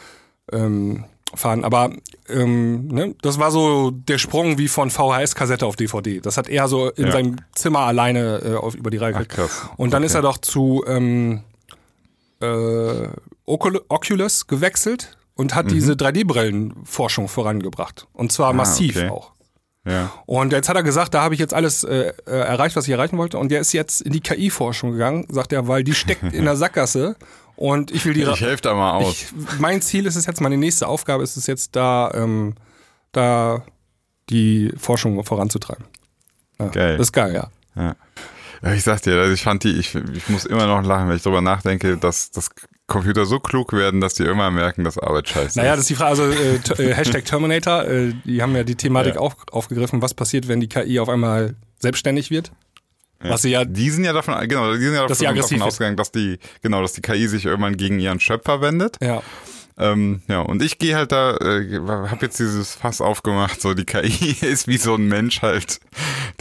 ähm, fahren. Aber ähm, ne, das war so der Sprung wie von VHS-Kassette auf DVD. Das hat er so in Ja. seinem Zimmer alleine äh, auf, über die Reihe gekriegt. Und dann Okay. ist er doch zu ähm, äh, Ocul- Oculus gewechselt und hat diese 3D-Brillenforschung vorangebracht. Und zwar massiv Mhm. Ah, okay. auch. ja. Und jetzt hat er gesagt, da habe ich jetzt alles äh, äh, erreicht, was ich erreichen wollte. Und der ist jetzt in die KI-Forschung gegangen, sagt er, weil die steckt in der Sackgasse. Und ich will die. Ich helfe da mal aus. ich, mein Ziel ist es jetzt, meine nächste Aufgabe ist es jetzt, da, ähm, da die Forschung voranzutreiben. Ja, Geil. Das ist geil, ja. Ja. Ja, ich sag dir, also ich fand die, ich, ich muss immer noch lachen, wenn ich darüber nachdenke, dass, dass Computer so klug werden, dass die immer merken, dass Arbeit scheiße Naja, ist. das ist die Frage, also äh, äh, Hashtag Terminator, äh, die haben ja die Thematik Ja. auf, aufgegriffen, was passiert, wenn die KI auf einmal selbstständig wird. Was sie ja, Die sind ja davon, genau, die sind ja davon, davon ausgegangen, dass die, genau, dass die KI sich irgendwann gegen ihren Schöpfer wendet. ja. Ähm, ja, und ich gehe halt da, äh, habe jetzt dieses Fass aufgemacht, so die KI ist wie so ein Mensch halt.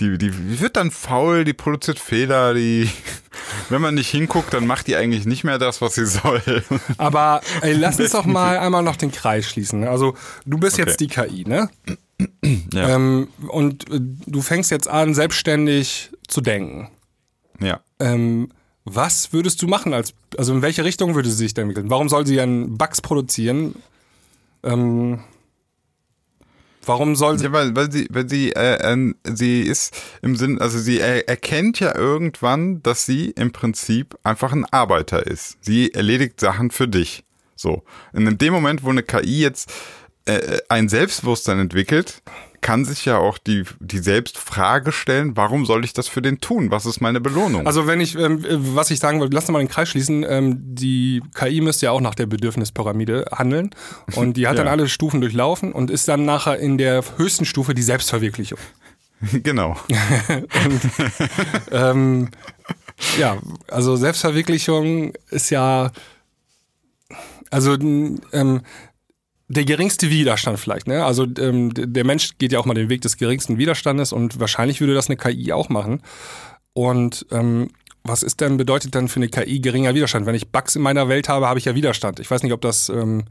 Die, die, wird dann faul, die produziert Fehler, die, wenn man nicht hinguckt, dann macht die eigentlich nicht mehr das, was sie soll. Aber ey, lass uns doch mal einmal noch den Kreis schließen. Also du bist Okay. jetzt die KI, ne? Ja. Ähm, und äh, du fängst jetzt an, selbstständig zu denken. ja. Ähm, was würdest du machen als, also in welche Richtung würde sie sich denn entwickeln? Warum soll sie einen Bugs produzieren? Ähm, warum soll sie, Ja, weil, weil sie, weil sie, äh, äh, sie ist im Sinn, also sie er, erkennt ja irgendwann, dass sie im Prinzip einfach ein Arbeiter ist. Sie erledigt Sachen für dich. So. Und in dem Moment, wo eine KI jetzt äh, ein Selbstbewusstsein entwickelt, kann sich ja auch die, die Selbstfrage stellen, warum soll ich das für den tun? Was ist meine Belohnung? also wenn ich, ähm, äh, was ich sagen wollte, lass uns mal den Kreis schließen, ähm, die KI müsste ja auch nach der Bedürfnispyramide handeln und die hat dann Ja. alle Stufen durchlaufen und ist dann nachher in der höchsten Stufe die Selbstverwirklichung. genau. ähm, ja, also Selbstverwirklichung ist ja, also ähm, der geringste Widerstand vielleicht. Ne? Also ähm, der Mensch geht ja auch mal den Weg des geringsten Widerstandes und wahrscheinlich würde das eine KI auch machen. Und ähm, was ist denn, bedeutet dann für eine KI geringer Widerstand? Wenn ich Bugs in meiner Welt habe, habe ich ja Widerstand. Ich weiß nicht, ob das, ähm,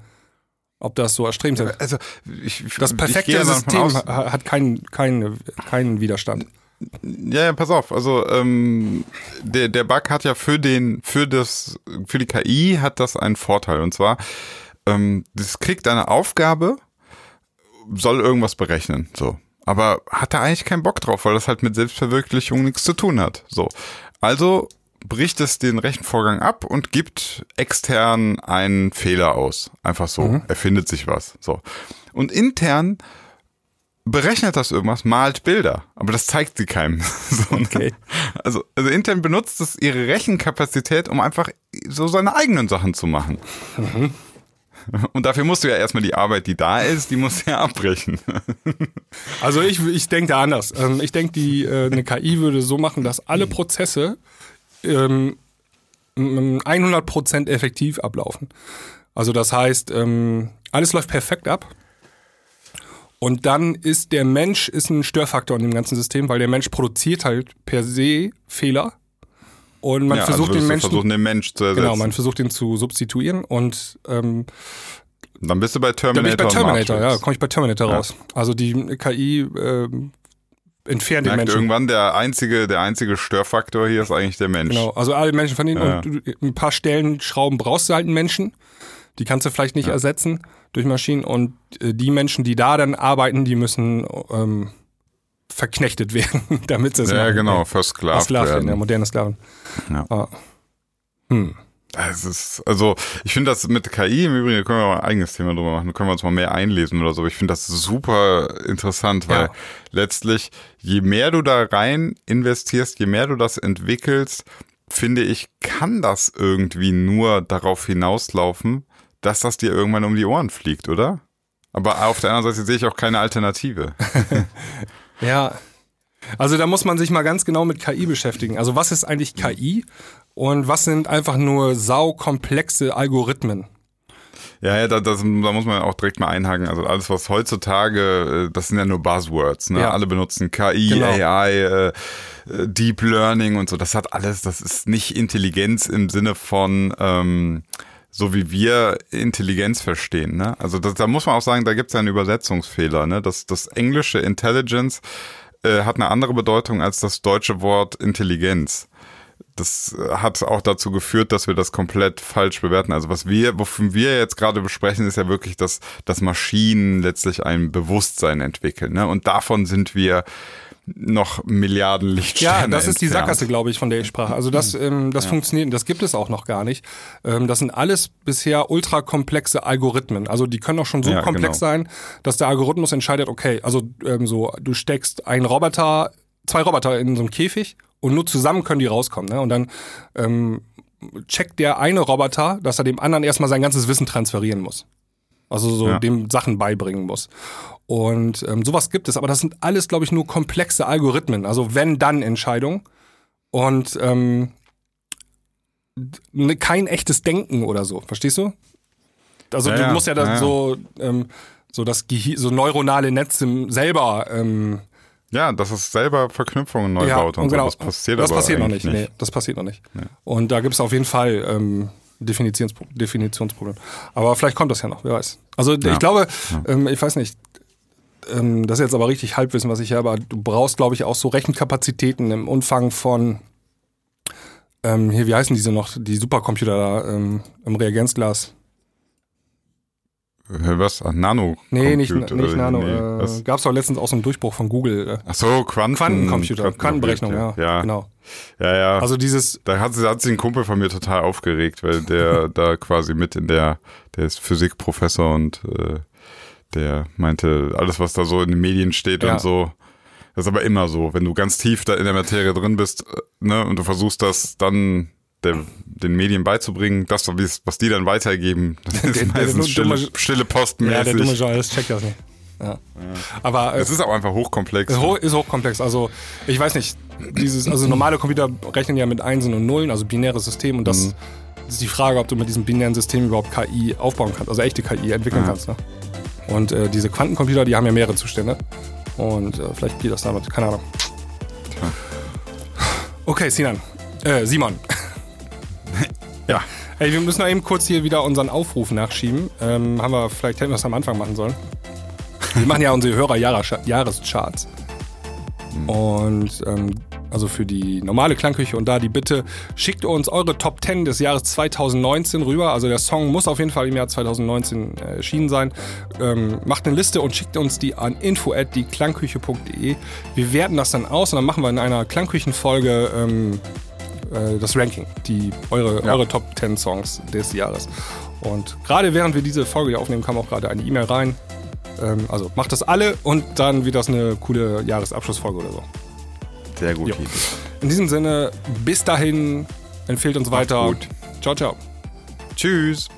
ob das so erstrebenswert ist. Also, ich, ich, Das perfekte System aus- ha- hat keinen keinen keinen Widerstand. Ja, ja, pass auf. Also ähm, der der Bug hat ja für den für das für die KI hat das einen Vorteil und zwar ähm, das kriegt eine Aufgabe, soll irgendwas berechnen, so. Aber hat er eigentlich keinen Bock drauf, weil das halt mit Selbstverwirklichung nichts zu tun hat. So. Also bricht es den Rechenvorgang ab und gibt extern einen Fehler aus. Einfach so. Erfindet sich was. So. Und intern berechnet das irgendwas, malt Bilder, aber das zeigt sie keinem. so, ne? Okay. Also, also intern benutzt es ihre Rechenkapazität, um einfach so seine eigenen Sachen zu machen. Und dafür musst du ja erstmal die Arbeit, die da ist, die musst du ja abbrechen. Also ich, ich denke da anders. Ähm, ich denke, die äh, eine KI würde so machen, dass alle Prozesse ähm, m- 100% effektiv ablaufen. Also das heißt, ähm, alles läuft perfekt ab. Und dann ist der Mensch ist ein Störfaktor in dem ganzen System, weil der Mensch produziert halt per se Fehler. Und man ja, versucht also den Menschen, versuchen, den Mensch zu ersetzen. genau, man versucht ihn zu substituieren und ähm, Dann bist du bei dann bin Terminator. ich bei Terminator, ja, komme ich bei Terminator Ja. raus. Also die KI ähm, entfernt den Menschen. irgendwann der einzige, der einzige Störfaktor hier ist eigentlich der Mensch. Genau, also alle Menschen von denen Ja. und ein paar Stellen Schrauben brauchst du halt einen Menschen. Die kannst du vielleicht nicht ersetzen durch Maschinen und äh, die Menschen, die da dann arbeiten, die müssen ähm, verknechtet werden, damit sie es Ja, genau, versklavt Versklavt werden, ja, moderne Sklaven. Ja. Ah. Hm. Es ist, also, ich finde das mit KI im Übrigen, da können wir mal ein eigenes Thema drüber machen, da können wir uns mal mehr einlesen oder so. Ich finde das super interessant, weil Ja. letztlich, je mehr du da rein investierst, je mehr du das entwickelst, finde ich, kann das irgendwie nur darauf hinauslaufen, dass das dir irgendwann um die Ohren fliegt, oder? Aber auf der anderen Seite sehe ich auch keine Alternative. Ja. Also da muss man sich mal ganz genau mit KI beschäftigen. Also was ist eigentlich KI und was sind einfach nur saukomplexe Algorithmen? Ja, ja, da, das, da muss man auch direkt mal einhaken. Also alles, was heutzutage, äh, das sind ja nur Buzzwords. Ne? Ja. Alle benutzen KI, Genau. AI, äh, äh, Deep Learning und so. Das hat alles, das ist nicht Intelligenz im Sinne von ähm, so wie wir Intelligenz verstehen. Ne? Also das, da muss man auch sagen, da gibt es einen Übersetzungsfehler. Ne? Das, das englische Intelligence äh, hat eine andere Bedeutung als das deutsche Wort Intelligenz das äh, hat auch dazu geführt, dass wir das komplett falsch bewerten. Also was wir, wovon wir jetzt gerade besprechen, ist ja wirklich, dass, dass Maschinen letztlich ein Bewusstsein entwickeln. Ne? Und davon sind wir noch Milliarden Lichtjahre Ja, das ist die entfernt. Sackgasse, glaube ich, von der ich sprach. Also das, ähm, das funktioniert, das gibt es auch noch gar nicht. Ähm, das sind alles bisher ultrakomplexe Algorithmen. Also die können auch schon so Ja, komplex genau. sein, dass der Algorithmus entscheidet, okay, also ähm, so, du steckst einen Roboter, zwei Roboter in so einem Käfig und nur zusammen können die rauskommen. Ne? Und dann ähm, checkt der eine Roboter, dass er dem anderen erstmal sein ganzes Wissen transferieren muss. Also so Ja. dem Sachen beibringen muss. Und ähm, sowas gibt es, aber das sind alles, glaube ich, nur komplexe Algorithmen. Also wenn-dann-Entscheidungen. Und ähm, ne- kein echtes Denken oder so. Verstehst du? Also Ja, du ja. musst ja dann Ja, ja. so, ähm, so das Gehir so neuronale Netze selber ähm, Ja, dass es selber Verknüpfungen neu baut und, genau, so. Das passiert das aber passiert noch eigentlich nicht. Nee, das passiert noch nicht. Und da gibt es auf jeden Fall ähm, Definitionspro Definitionsproblem. Aber vielleicht kommt das ja noch, wer weiß. Also Ja. ich glaube, ähm, ich weiß nicht, ähm, das ist jetzt aber richtig Halbwissen, was ich habe, aber du brauchst, glaube ich, auch so Rechenkapazitäten im Umfang von ähm, hier, wie heißen diese noch, die Supercomputer da ähm, im Reagenzglas? Was? Nano. Nee, nicht, nicht Nano. nee, äh? Gab es doch letztens auch so einen Durchbruch von Google. Äh, Ach so, Quanten, Quantencomputer, Quantenberechnung, ja, ja. Genau. Ja, ja. Also dieses, Da hat, hat sich ein Kumpel von mir total aufgeregt, weil der da quasi mit in der, der ist Physikprofessor und äh, der meinte, alles, was da so in den Medien steht Ja. und so, das ist aber immer so. Wenn du ganz tief da in der Materie drin bist, äh, ne, und du versuchst das dann der, den Medien beizubringen, das, was die dann weitergeben, das Der- ist der meistens dumme- stille, stille ja, der dumme. Journalist checkt das nicht. Ja. Aber äh, Es ist auch einfach hochkomplex. ist, hoch, ist hochkomplex. Also ich weiß nicht, dieses, also normale Computer rechnen ja mit Einsen und Nullen, also binäres System und das ist die Frage, ob du mit diesem binären System überhaupt KI aufbauen kannst, also echte KI entwickeln Ja. kannst. Ne? Und äh, diese Quantencomputer, die haben ja mehrere Zustände. Und äh, vielleicht geht das damit, keine Ahnung. Okay, Sinan. Äh, Simon. Ja. Ey, wir müssen noch eben kurz hier wieder unseren Aufruf nachschieben. Ähm, haben wir, vielleicht hätten wir das am Anfang machen sollen. Wir machen ja unsere Hörer-Jahrescharts. Und ähm, also für die normale Klangküche und da die Bitte, schickt uns eure Top 10 des Jahres 2019 rüber. Also der Song muss auf jeden Fall im Jahr 2019 äh, erschienen sein. Ähm, macht eine Liste und schickt uns die an info@dieklangküche.de. Wir werten das dann aus und dann machen wir in einer Klangküchenfolge ähm, äh, das Ranking, die eure, Ja. eure Top 10 Songs des Jahres. Und gerade während wir diese Folge hier aufnehmen, kam auch gerade eine E-Mail rein. Ähm, also macht das alle und dann wird das eine coole Jahresabschlussfolge oder so. Sehr gut. Jo. In diesem Sinne, bis dahin, empfehlt uns weiter. gut. Ciao, ciao. Tschüss.